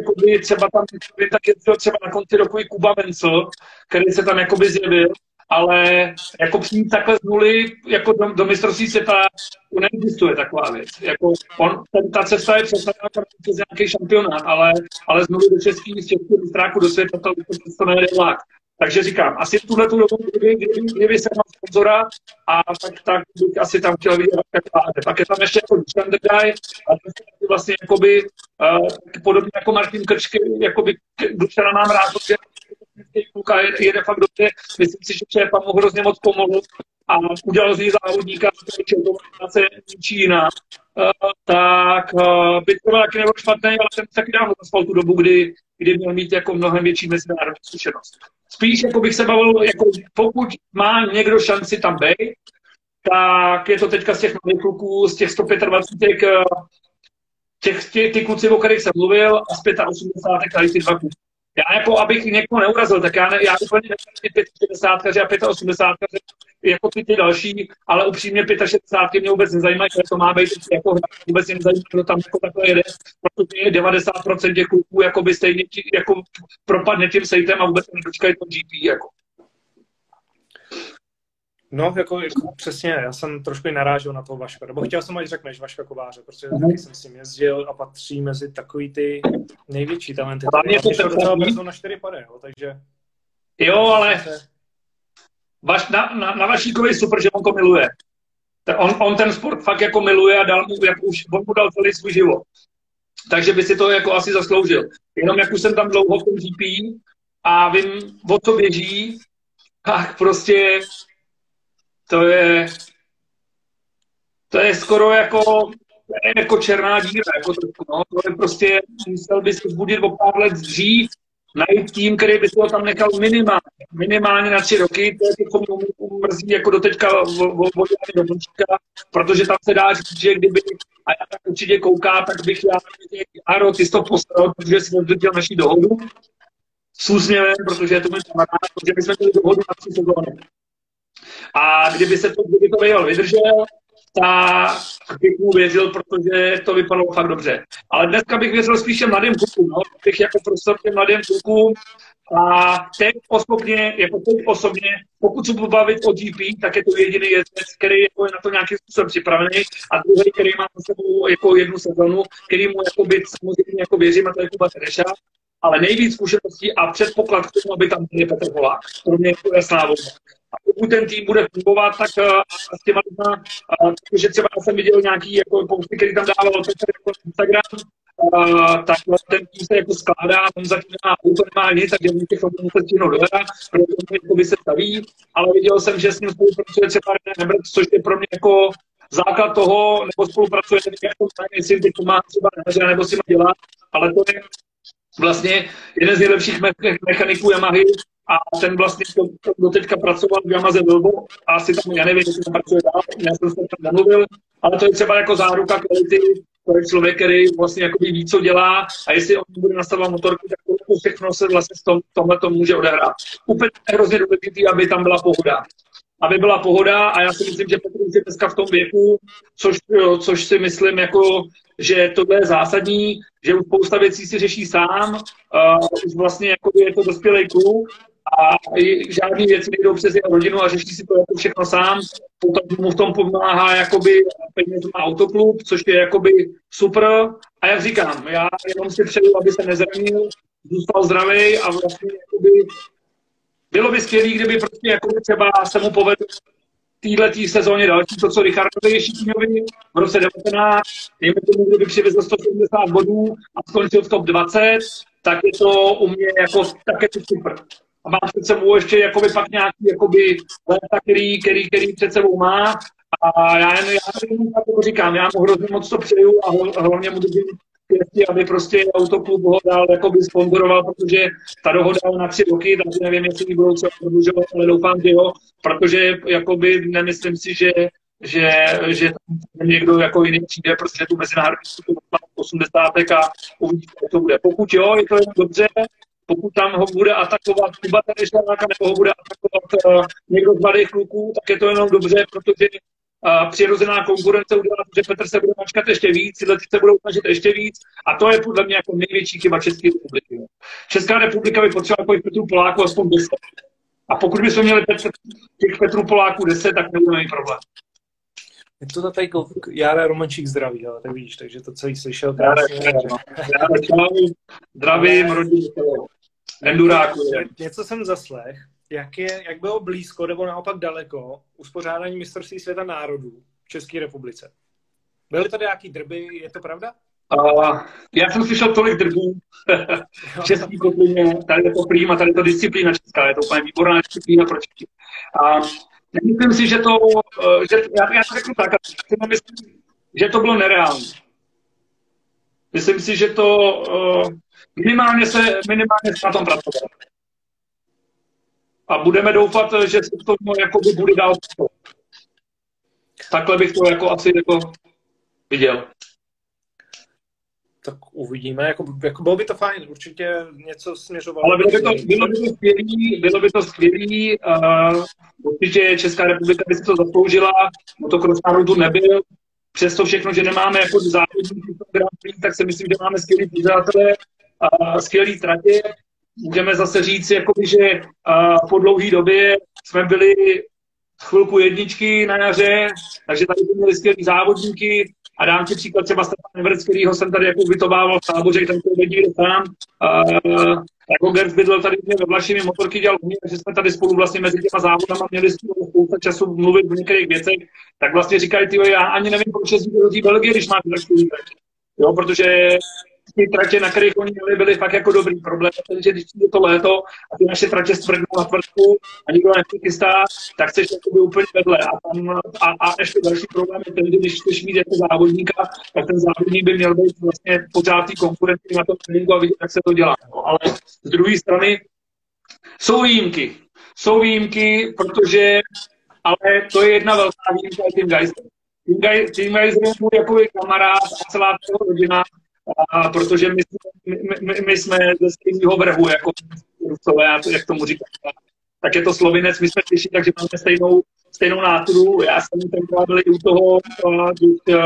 jakoby, třeba tam tak je třeba na konci roku i Kuba Mencel, který se tam jakoby zjevil ale jako přijít takhle z nuly jako do, do mistrovství světa, neexistuje taková věc. Jako on, ten, ta cesta je představena přes nějaký šampionát, ale, ale z nuly do českých, z českých mistráků do světa to, to, to nejde vlak. Takže říkám, asi v tuhle tu dobu, kdyby, kdyby, kdyby se mal sponzora, a tak, tak bych asi tam chtěl vidět jak Pak je tam ještě jako Dušan Guy, a to je vlastně jakoby, uh, podobně jako Martin Krčky, jakoby Dušana nám rád, že kluka jede fakt dobře. Myslím si, že Čepa mu hrozně moc pomohl a udělal z něj závodníka, který se ničí jiná. Uh, tak uh, by to taky nebylo špatné, ale jsem taky dávno zaspal tu dobu, kdy, kdy měl mít jako mnohem větší mezinárodní zkušenost. Spíš jako bych se bavil, jako pokud má někdo šanci tam být, tak je to teďka z těch mladých kluků, z těch 125 eh, těch, těch, ty kluci, o kterých jsem mluvil, a z 85 tady ty dva kluky já jako, abych někoho neurazil, tak já, ne, já úplně nevím 65 a 85 jako ty, ty další, ale upřímně 65 mě vůbec nezajímají, to má být jako vůbec mě nezajímá, kdo tam jako takhle jede, protože 90% těch kluků jako by stejně jako propadne tím sejtem a vůbec nedočkají to GP. Jako. No, jako, jako přesně, já jsem trošku narážel na toho Vaška, nebo chtěl jsem, ať řekneš Vaška Kováře, protože mm-hmm. taky jsem s ním jezdil a patří mezi takový ty největší talenty. Hlavně to šel docela brzo na 4 pady, jo, takže... Jo, ale Vaš, na, na, na Vašíkovi super, že on to miluje. On, on ten sport fakt jako miluje a dal mu, jako už, on mu dal celý svůj život. Takže by si to jako asi zasloužil. Jenom jak už jsem tam dlouho v tom GP a vím, o co běží, tak prostě to je, to je skoro jako, jako černá díra. Jako to, no, to je prostě, musel bys zbudit o pár let dřív, najít tým, který by to tam nechal minimálně, minimálně na tři roky, to je to, co mě mrzí jako do teďka vodě do Mončíka, protože tam se dá říct, že kdyby, a já tak určitě kouká, tak bych já, Aro, ty jsi to postaral, protože jsi nedodržel naší dohodu, s úsměvem, protože je to můj kamarád, protože my jsme měli dohodu na tři sezóny. A kdyby se to, kdyby to býval vydržel, tak bych mu věřil, protože to vypadalo fakt dobře. Ale dneska bych věřil spíše mladým klukům, no. bych jako prostor těm mladým klukům a teď osobně, jako teď osobně, pokud se bavit o GP, tak je to jediný jezdec, který jako je na to nějakým způsobem připravený a druhý, který má na sebou jako jednu sezonu, který mu jako být samozřejmě jako věřím, a to je Kuba Tereša, ale nejvíc zkušeností a předpoklad k tomu, aby tam byl Petr Polák. Pro mě je to jasná volba. A pokud ten tým bude fungovat, tak s těma lidma, uh, že třeba já jsem viděl nějaký jako posty, který tam dával Petr jako Instagram, uh, tak ten tým se jako skládá, on zatím nemá auto, nemá nic, takže může těch se stihnout dohledat, protože jako by se staví, ale viděl jsem, že s ním spolupracuje třeba René Nebert, což je pro mě jako základ toho, nebo spolupracuje, jako jestli teď má třeba neře, nebo si má dělat, ale to je vlastně jeden z nejlepších mechaniků Yamahy a ten vlastně to doteďka pracoval v Yamaze Volvo a asi tam, já nevím, jestli tam pracuje dál, já jsem se tam nemluvil, ale to je třeba jako záruka kvality, to je člověk, který vlastně jako ví, co dělá a jestli on bude nastavovat motorku, tak to všechno se vlastně v tom, tomhle to může odehrát. Úplně hrozně důležité, aby tam byla pohoda aby byla pohoda a já si myslím, že Petr je dneska v tom věku, což, což si myslím, jako, že to je zásadní, že už spousta věcí si řeší sám, uh, už vlastně jako je to dospělý kluk a žádný věci nejdou přes jeho rodinu a řeší si to jako všechno sám. Potom mu v tom pomáhá jakoby peněz má autoklub, což je jakoby super. A jak říkám, já jenom si přeju, aby se nezranil, zůstal zdravý a vlastně jakoby bylo by skvělé, kdyby prostě jako třeba se mu povedlo téhle tý sezóně další, to, co Richardovi Šíňovi v roce 19, dejme tomu, kdyby přivezl 170 bodů a skončil v top 20, tak je to u mě jako, tak je to super. A mám před sebou ještě jakoby pak nějaký jakoby léta, který, který, který před sebou má. A já jen, já nevím, jak říkám, já mu hrozně moc to přeju a hlavně mu držím pěstí, aby prostě autoklub ho dál jakoby sponzoroval, protože ta dohoda je na tři roky, takže nevím, jestli ji budou třeba prodlužovat, ale doufám, že jo, protože jakoby nemyslím si, že že, že tam někdo jako jiný přijde, protože tu mezinárodní skupinu 80. a uvidí, jak to bude. Pokud jo, je to jen dobře, pokud tam ho bude atakovat Kuba Terešáka nebo ho bude atakovat uh, někdo z mladých kluků, tak je to jenom dobře, protože uh, přirozená konkurence udělá, že Petr se bude mačkat ještě víc, tyhle se budou snažit ještě víc a to je podle mě jako největší chyba České republiky. Česká republika by potřebovala jako Petru Poláku aspoň 10. A pokud bychom měli těch Petrů Poláků 10, tak nebudeme mít problém. Je to tady Jára Romančík zdraví, ale tak vidíš, takže to celý slyšel krásně. Jára, čau, zdravím, rodinu, enduráku. Něco jsem zaslech, jak, je, jak bylo blízko nebo naopak daleko uspořádání mistrovství světa národů v České republice. Byly tady nějaký drby, je to pravda? Uh, já jsem slyšel tolik drbů v český kotlině, tady je to prýma, tady je to disciplína česká, je to úplně výborná disciplína pro Čechy. Uh, Myslím si, že to, že, já, já to řeknu tak, myslím, že to bylo nereálné. Myslím si, že to uh, minimálně se, minimálně se na tom pracovat. A budeme doufat, že se to jakoby bude dál. Takhle bych to jako asi jako viděl tak uvidíme. Jako, jako bylo by to fajn, určitě něco směřovalo. Ale bylo by to, bylo by to skvělý, bylo by to skvělý, uh, určitě Česká republika by si to zasloužila, motocross národu nebyl, přesto všechno, že nemáme jako závodní tak si myslím, že máme skvělý pořádatele, uh, skvělý tratě. Můžeme zase říct, jakoby, že uh, po dlouhé době jsme byli chvilku jedničky na jaře, takže tady jsme měli skvělý závodníky, a dám ti příklad třeba Stefan Everec, kterýho jsem tady jako ubytovával v táboře, tam to lidi sám. Jako Gerd bydlel tady ve Vlašimi, motorky dělal mě, takže jsme tady spolu vlastně mezi těma závodama měli spousta času mluvit v některých věcech, tak vlastně říkají, ty já ani nevím, proč jezdíte do té Belgie, když máte takový Jo, protože ty tratě, na kterých oni měli, byly fakt jako dobrý problém, protože když je to léto a ty naše tratě stvrdnou na tvrdku a nikdo nechystá, tak chceš by úplně vedle. A, tam, a, a ještě další problém je ten, že když chceš mít jako závodníka, tak ten závodník by měl být vlastně pořád tý konkurenci na tom tréninku a vidět, jak se to dělá. No, ale z druhé strany jsou výjimky. Jsou výjimky, protože ale to je jedna velká výjimka i Tim. Tim Geiser je můj jako kamarád a celá jeho rodina a protože my, my, my, my jsme ze stejného vrhu, jako Rusové, jak tomu říkám. Tak je to slovinec, my jsme Češi, takže máme stejnou stejnou nátudu. Já jsem tenkrát byl u toho, když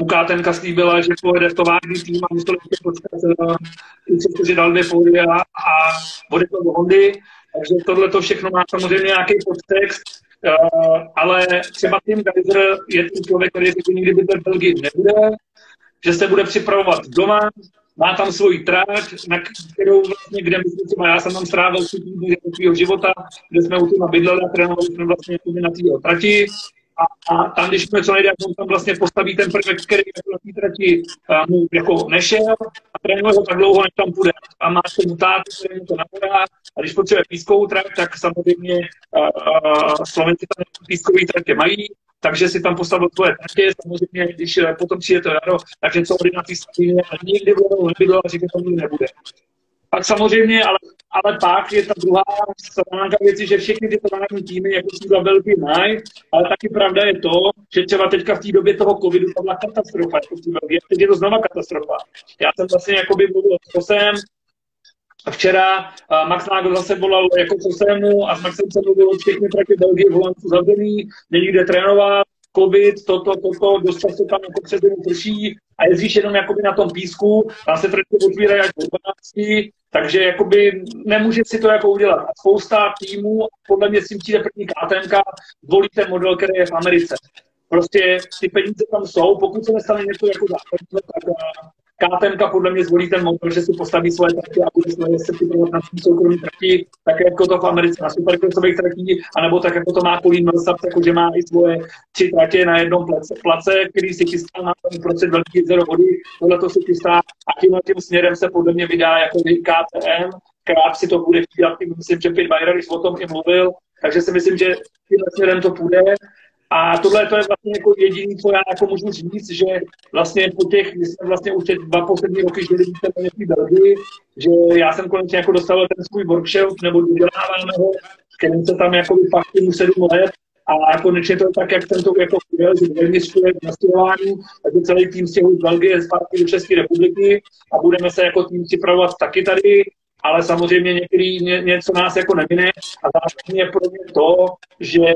Mukátenka slíbila, že pojede v tovární tým a musel ještě počkat, že dal dvě pódy a, bude to do Hondy. Takže tohle to všechno má samozřejmě nějaký podtext, uh, ale třeba Tim Geiser je ten člověk, který řekl, nikdy by v Belgii nebude, že se bude připravovat doma, má tam svoji tráť, na kterou vlastně, kde myslím, třeba já jsem tam strávil tři týdny svého života, kde jsme u toho bydleli a trénovali jsme vlastně na té trati. A, a, tam, když jsme co nejde, tam vlastně postaví ten prvek, který na té trati mu jako nešel a trénuje ho tak dlouho, než tam půjde. A má se mutáty, který mu to napadá. A když potřebuje pískovou trať, tak samozřejmě uh, Slovenci tam pískový tratě mají, takže si tam postavil tvoje tratě, samozřejmě, když uh, potom přijde to jaro, tak něco ordinací staví a nikdy budou nebydlo a říká, to nebude. Pak samozřejmě, ale, ale pak je ta druhá stránka věci, že všechny ty tovární týmy, jako si velký mají, ale taky pravda je to, že třeba teďka v té době toho covidu to byla katastrofa, jako v teď je to znova katastrofa. Já jsem vlastně jakoby mluvil s Kosem, Včera Max Nagel zase volal jako co mu a s Maxem se mluvil o všechny traky Belgie v Holandsku zavřený, není kde trénovat, covid, toto, toto, dost často tam jako před prší a jezdíš jenom jakoby na tom písku, tam se trati otvírají až do 12, takže jakoby nemůže si to jako udělat. A spousta týmů, podle mě si přijde první KTM, volí ten model, který je v Americe. Prostě ty peníze tam jsou, pokud se nestane něco jako zákonné, tak KTM podle mě zvolí ten model, že si postaví svoje trati a bude svoje se připravovat na svým soukromý trati, tak jako to v Americe na superkresových tratí, anebo tak jako to má Colin Millsap, jako že má i svoje tři tratě na jednom place, place který si chystá na procent velký jezero vody, tohle to si chystá a tímhle tím směrem se podle mě vydá jako KTM, krát si to bude chvílat, myslím, že Pit Byron o tom i mluvil, takže si myslím, že tímhle směrem to půjde a tohle to je vlastně jako jediné, co já jako můžu říct, že vlastně po těch, my jsme vlastně už teď dva poslední roky žili více v Belgii, že já jsem konečně jako dostal ten svůj workshop, nebo doděláváme ho, kterým se tam jako fakt mu sedm let, a konečně to tak, jak jsem to jako chtěl, že vyměstřuje na stěhování, takže celý tým stěhuje z Belgie zpátky do České republiky a budeme se jako tým připravovat taky tady ale samozřejmě některý ně, něco nás jako nemine a zároveň je pro mě to, že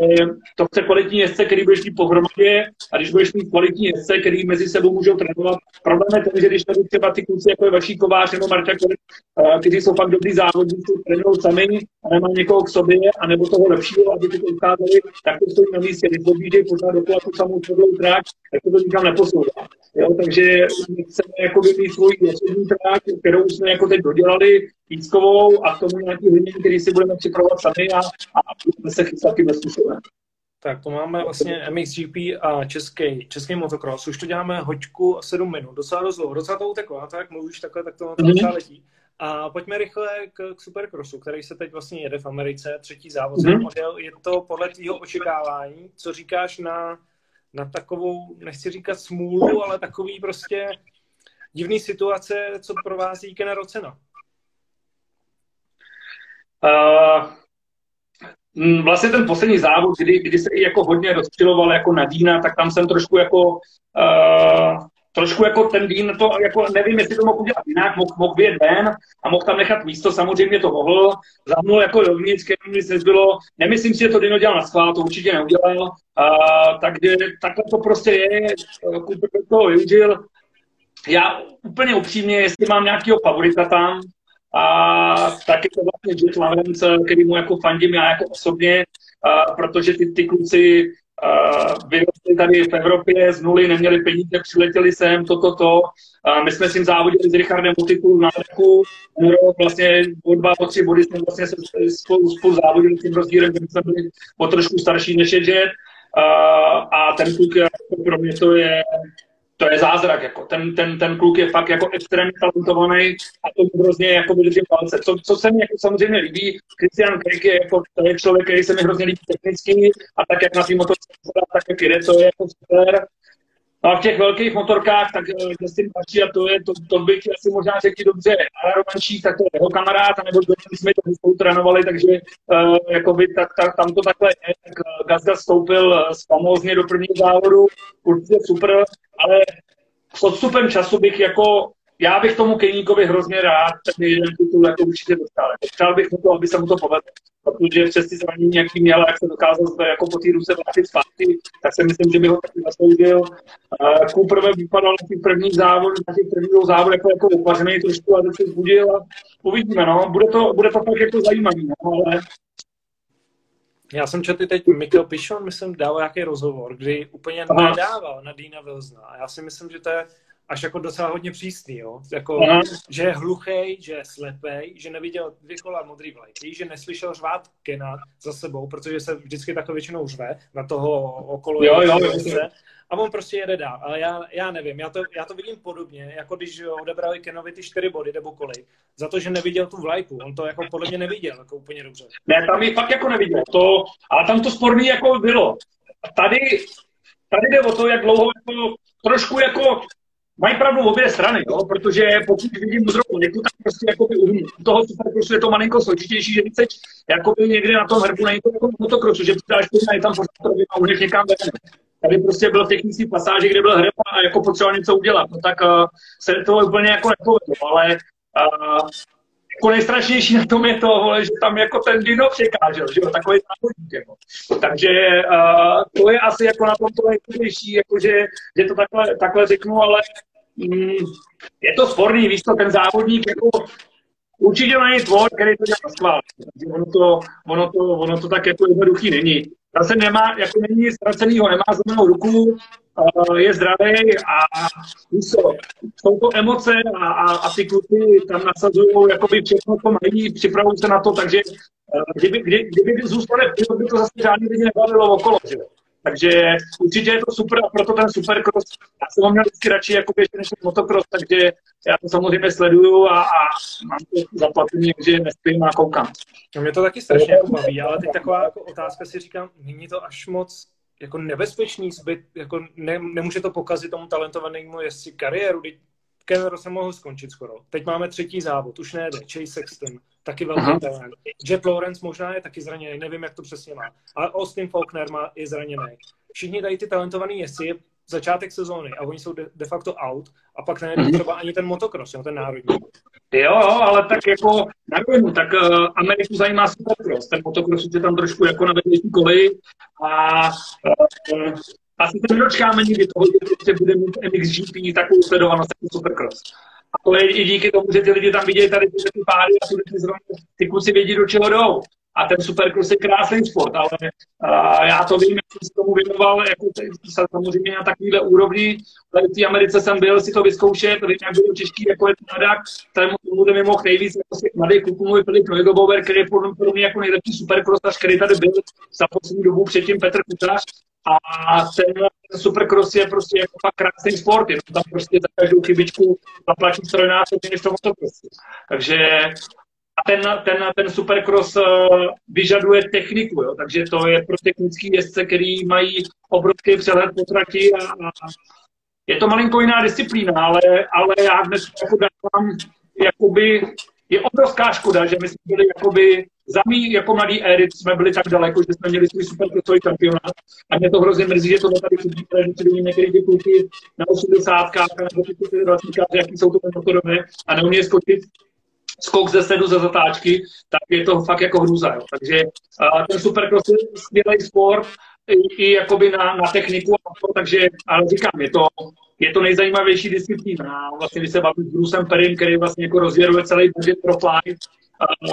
to chce kvalitní jezdce, který budeš mít pohromadě a když budeš mít kvalitní jezdce, který mezi sebou můžou trénovat. Problém je ten, že když tady třeba ty kluci jako je vaší kovář nebo Marta, eh, kteří jsou fakt dobrý závodníci, trénují sami a nemá někoho k sobě, a nebo toho lepšího, aby to ukázali, tak to stojí na místě. Když objíždějí pořád dokola tu samou tvrdou tráť, tak to, to nikam neposouvá. Jo, takže chceme jako mít svůj osobní tráť, kterou jsme jako teď dodělali, pískovou a k tomu nějaký hodiny, který si budeme připravovat sami a, a budeme se chystat tím způsobem. Tak to máme vlastně MXGP a český, český motocross. Už to děláme hoďku a sedm minut. Docela dost dlouho. Docela to uteklo. A to jak mluvíš takhle, tak to mm-hmm. docela letí. A pojďme rychle k, k Supercrossu, který se teď vlastně jede v Americe. Třetí závod mm-hmm. model. Je to podle tvýho očekávání. Co říkáš na, na takovou, nechci říkat smůlu, ale takový prostě divný situace, co provází Kena Rocena? Uh, vlastně ten poslední závod, kdy, kdy se i jako hodně rozčiloval jako na Dýna, tak tam jsem trošku jako uh, trošku jako ten Dín, to jako nevím, jestli to mohl udělat jinak, mohl, mohl vyjet ven a mohl tam nechat místo, samozřejmě to mohl, zahnul jako dovnitř, který nic nezbylo, nemyslím si, že to Dino dělal na schvál, to určitě neudělal, uh, takže takhle to prostě je, Cooper to využil, já úplně upřímně, jestli mám nějakého favorita tam, a tak je to vlastně Jet Lawrence, který mu jako fandím já jako osobně, a, protože ty, ty kluci vyrostli tady v Evropě z nuly, neměli peníze, přiletěli sem, toto, to, to. My jsme s tím závodili s Richardem Mutiku na Lechu, vlastně o dva, o tři body jsme vlastně se spolu, spolu závodili s tím rozdílem, kdy jsme byli o trošku starší než je Jet. A, ten kluk pro mě to je to je zázrak. Jako. Ten, ten, ten kluk je fakt jako extrémně talentovaný a to hrozně jako vydrží palce. Co, co se mi jako samozřejmě líbí, Christian Krick je, jako, to je člověk, který se mi hrozně líbí technicky a tak, jak na té motorce, tak jak jde, to je jako super. A v těch velkých motorkách, tak Justin eh, Pači, a to je, to, to bych asi možná řekl dobře, Aeromančík, tak to je jeho kamarád, nebo my jsme to spolu trénovali, takže uh, jakoby, tak, tak, tam to takhle je. Tak uh, Gazda stoupil famózně do prvního závodu, určitě super, ale s odstupem času bych jako já bych tomu Keníkovi hrozně rád ten jeden titul jako určitě dostal. Přál bych mu to, aby se mu to povedlo. Protože přes ty zranění, jaký měl, jak se dokázal jako po té ruce vrátit zpátky, tak si myslím, že by ho taky zasloužil. Cooper vypadal na těch prvních závodů, na těch prvních závodů jako, jako opařený trošku a teď se zbudil a uvidíme, no. Bude to, bude to tak jako zajímavý, no, ale já jsem četl teď Mikkel Pichon, myslím, dal nějaký rozhovor, kdy úplně Aha. nedával na Dina Wilsona. A já si myslím, že to je až jako docela hodně přísný, jo? Jako, že je hluchý, že je slepej, že neviděl dvě kola modrý vlajky, že neslyšel řvát Kena za sebou, protože se vždycky takhle většinou řve na toho okolo. Jo, jo, jo, a on prostě jede dál. Ale já, já nevím, já to, já to vidím podobně, jako když odebrali Kenovi ty čtyři body nebo kolik, za to, že neviděl tu vlajku. On to jako podle mě neviděl jako úplně dobře. Ne, tam je fakt jako neviděl. To, ale tam to sporný jako bylo. Tady, tady jde o to, jak dlouho jako, trošku jako Mají pravdu obě strany, jo? protože pokud vidím modrou vlajku, tak prostě jako by u toho supercrossu je to malinko složitější, že více jakoby někde na tom hrbu není to jako motokrosu, že přidáš to je tam uhneš někam ven. Tady prostě byl technický pasáž, kde byl hrb a jako potřeboval něco udělat. No tak uh, se to úplně jako nepovedlo, ale uh, jako nejstrašnější na tom je to, vole, že tam jako ten dino překážel, že jo, takový závodník, jako. Takže uh, to je asi jako na tom to nejtěžší, jako že, že to takhle, takhle řeknu, ale mm, je to sporný, víš to, ten závodník jako určitě není tvor, který to dělá schvál. Ono to, ono, to, ono to tak jako jednoduchý není. Zase nemá, jako není ztracenýho, nemá zlomenou ruku, je zdravý a co, jsou to emoce a, a, a ty kluci tam nasazují jakoby všechno, co mají, připravují se na to, takže kdyby, kdy, kdyby zůstali, by to zase žádný lidi nebavilo okolo, že? Takže určitě je to super a proto ten supercross, já jsem ho měl vždycky radši jako běžný než motocross, takže já to samozřejmě sleduju a, a mám to zaplatený, že nespím a koukám. No mě to taky strašně jako baví, ale teď taková jako otázka si říkám, není to až moc jako nebezpečný zbyt, jako ne, nemůže to pokazit tomu talentovanému jezdci kariéru, Ken se mohl skončit skoro. Teď máme třetí závod, už nejde, Chase Sexton, taky velký Aha. talent. Jet Lawrence možná je taky zraněný, nevím, jak to přesně má. Ale Austin Faulkner má, je zraněný. Všichni tady ty talentovaný jezdci je začátek sezóny a oni jsou de, de facto out a pak nejde mm-hmm. třeba ani ten motocross, jo, ten národní. Jo, ale tak jako na rovinu, tak uh, Ameriku zajímá supercross, ten motocross je tam trošku jako na vedlejší koleji a uh, asi se nedočkáme nikdy toho, že bude mít MXGP takovou sledovanost jako Supercross. A to je i díky tomu, že ty lidi tam vidějí tady ty páry a ty, ty kluci vědí, do čeho jdou. A ten supercross je krásný sport, ale uh, já to vím, jak jsem se tomu věnoval, jako samozřejmě na takovýhle úrovni. Tady v té Americe jsem byl si to vyzkoušet, vím, jak bylo těžký, jako je mladák, kterému tomu mi mohl nejvíc, jako si mladý kluk, můj Filip Neugebauer, který je podle mě jako nejlepší supercrossař, který tady byl za poslední dobu předtím Petr Kutář, a ten supercross je prostě jako fakt krásný sport, je tam prostě za každou chybičku zaplatí trojnásobně než to motocrossu. Takže a ten, ten, ten supercross uh, vyžaduje techniku, jo? takže to je pro technický jezdce, který mají obrovský přehled po trati a, a je to malinko jiná disciplína, ale, ale já dnes jako dávám jakoby je obrovská škoda, že my jsme byli jakoby za mý jako mladý éry jsme byli tak daleko, že jsme měli svůj super krosový šampionát. A mě to hrozně mrzí, že to tady chybí, protože si vidím některé ty kluky na 80 nebo ty 20 jaký jsou to motorové a neumějí skočit skok ze sedu ze zatáčky, tak je to fakt jako hruza. Jo. Takže uh, ten supercross je skvělý sport, i, i jakoby na, na techniku, takže, ale říkám, je to, je to nejzajímavější disciplína. Vlastně, když se bavím s Brucem Perim, který vlastně jako rozvěruje celý budget pro fly,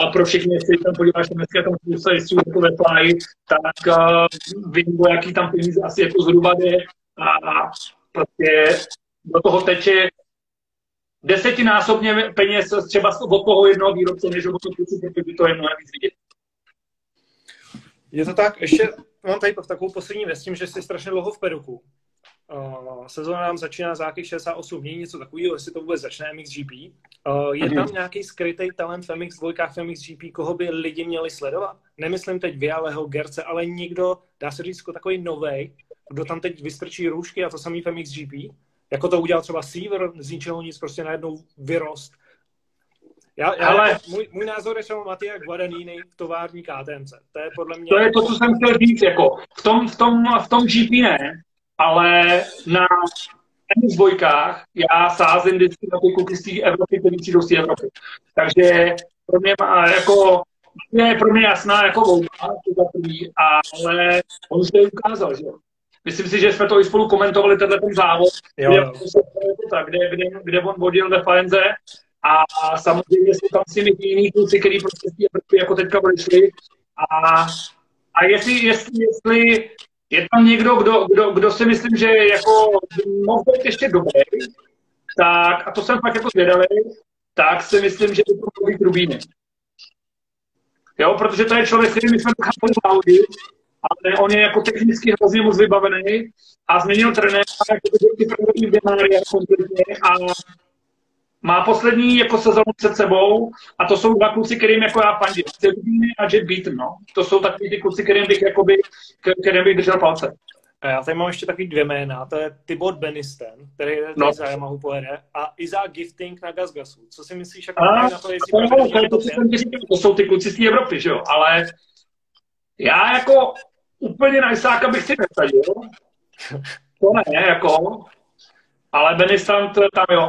a pro všechny, jestli tam podíváš na dneska tam spousta jezdců jako ve fly, tak uh, vím, o jaký tam peníze asi jako zhruba jde a prostě do toho teče desetinásobně peněz třeba od toho jednoho výrobce, než od toho protože to je mnohem víc vidět. Je to tak, ještě mám tady takovou poslední věc, tím, že jsi strašně dlouho v peruku. Uh, sezóna nám začíná za nějakých 68 dní, něco takového, jestli to vůbec začne MXGP. Uh, je tam nějaký skrytý talent v MX2, v MXGP, koho by lidi měli sledovat? Nemyslím teď Vialeho, Gerce, ale někdo, dá se říct, jako takový novej, kdo tam teď vystrčí růžky a to samý v MXGP? Jako to udělal třeba Seaver, z ničeho nic, prostě najednou vyrost. Já, já ale můj, můj názor je třeba Matia Guadagnini v tovární KTMC. To je podle mě... To je to, co jsem chtěl říct. Jako, v, tom, v, tom, v tom GP ne, ale na v dvojkách, já sázím vždycky na ty kluky z té Evropy, který přijdou z té Evropy. Takže pro mě má jako je pro mě jasná jako volba, to za první, ale on se ukázal, že jo. Myslím si, že jsme to i spolu komentovali, tenhle ten závod, Jo, kde, kde, kde, kde, on vodil ve Faenze a, samozřejmě jsou tam s nimi ty jiný kluci, který prostě z té Evropy jako teďka odešli a, a jestli, jestli, jestli je tam někdo, kdo, kdo, kdo si myslím, že jako mohl být ještě dobrý, tak, a to jsem fakt jako zvědavý, tak si myslím, že by to mohl být Rubíny. Jo, protože to je člověk, který my jsme chápali náhodit, ale on je jako technicky hrozně moc vybavený a změnil trenéra, jako ty první denáry kompletně a má poslední jako sezonu před sebou a to jsou dva kluci, kterým jako já fandím. Rubíny a Jet Beaton, no. To jsou takový ty kluci, kterým bych, jakoby, kterým bych držel palce. A já tady mám ještě takový dvě jména, to je Tibot Benisten, který je No. no. za Yamahu pojede, a Isaac Gifting na Gazgasu. Co si myslíš jako A, na to, jestli to, to, to, ti říkal, to jsou ty kluci z té Evropy, že jo, ale já jako úplně na Isáka bych si nesadil. To ne, jako, ale Benistant tam jo,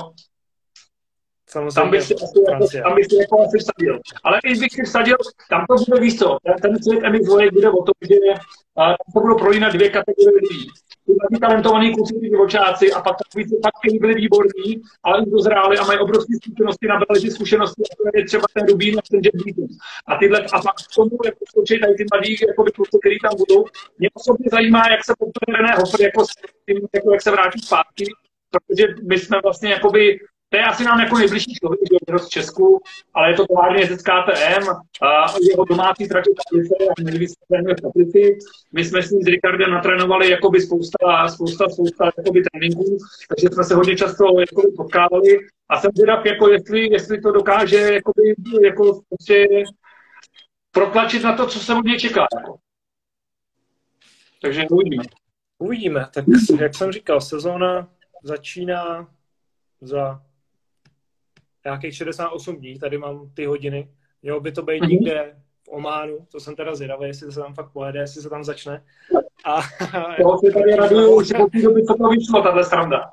Samozřejmě tam bych si asi, jako, Francie. tam bych si jako asi vsadil. Ale i bych si vsadil, tam to bude víc co, ten- svět MX Voyage bude o tom, že a, tam se budou prolínat dvě kategorie lidí. Ty taky talentovaný kluci, ty divočáci a pak takový, fakt kteří byli výborní, ale už dozráli a mají obrovské zkušenosti, nabrali ty zkušenosti, jako je třeba ten Rubín a ten Jet Beaton. A tyhle, a pak k tomu jako skočí tady ty mladí jako kluci, kteří tam budou. Mě osobně zajímá, jak se potom René Hoffer jako, jako, jak se vrátí zpátky, protože my jsme vlastně jakoby to je asi nám jako nejbližší člověk, je z Česku, ale je to továrně jezdec KTM, a jeho domácí je Teplice a nejvíc trénuje Teplici. My jsme s ním s Ricardem natrénovali jakoby spousta, spousta, spousta jakoby tréninků, takže jsme se hodně často jakoby potkávali a jsem zvědav, jako jestli, jestli to dokáže jakoby, jako prostě protlačit na to, co se od něj čeká. Jako. Takže uvidíme. Uvidíme. Tak jak jsem říkal, sezóna začíná za nějakých 68 dní. Tady mám ty hodiny. Mělo by to být Mhm. někde v Ománu, to jsem teda zvědavý, jestli se tam fakt pojede, jestli se tam začne. A, Toho se tady raduju už od té doby, co to vyšlo, tahle stranda.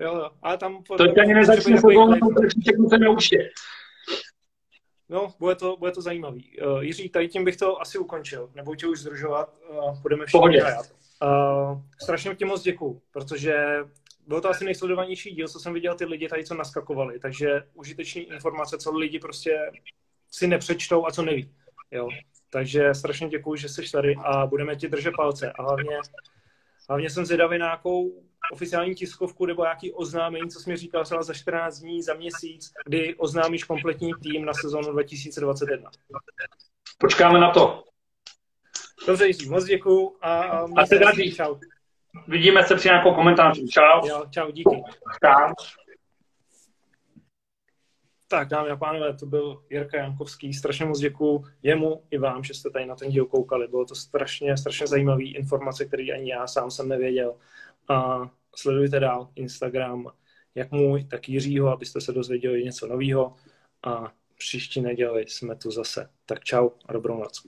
jo, jo, ale tam... To ještě ani nezačne sezóna, to všechno se neurčitě. No, bude to, bude to zajímavý. Uh, Jiří, tady tím bych to asi ukončil. Nebudu tě už zdržovat, uh, budeme všichni hrát. Uh, strašně ti moc děkuju, protože byl to asi nejsledovanější díl, co jsem viděl ty lidi tady, co naskakovali, takže užitečný informace, co lidi prostě si nepřečtou a co neví. Jo. Takže strašně děkuju, že jsi tady a budeme ti držet palce. A hlavně, hlavně jsem zvědavý na nějakou oficiální tiskovku nebo nějaký oznámení, co jsi mi říkal třeba za 14 dní, za měsíc, kdy oznámíš kompletní tým na sezónu 2021. Počkáme na to. Dobře, Jiří, moc děkuju a, a, A se daří. Čau. Vidíme se při nějakou komentáři. Čau. Jo, čau, díky. Čau. Tak, dámy a pánové, to byl Jirka Jankovský. Strašně moc děkuju jemu i vám, že jste tady na ten díl koukali. Bylo to strašně, strašně zajímavé informace, které ani já sám jsem nevěděl. A sledujte dál Instagram, jak můj, tak Jiřího, abyste se dozvěděli něco nového. A příští neděli jsme tu zase. Tak čau a dobrou noc.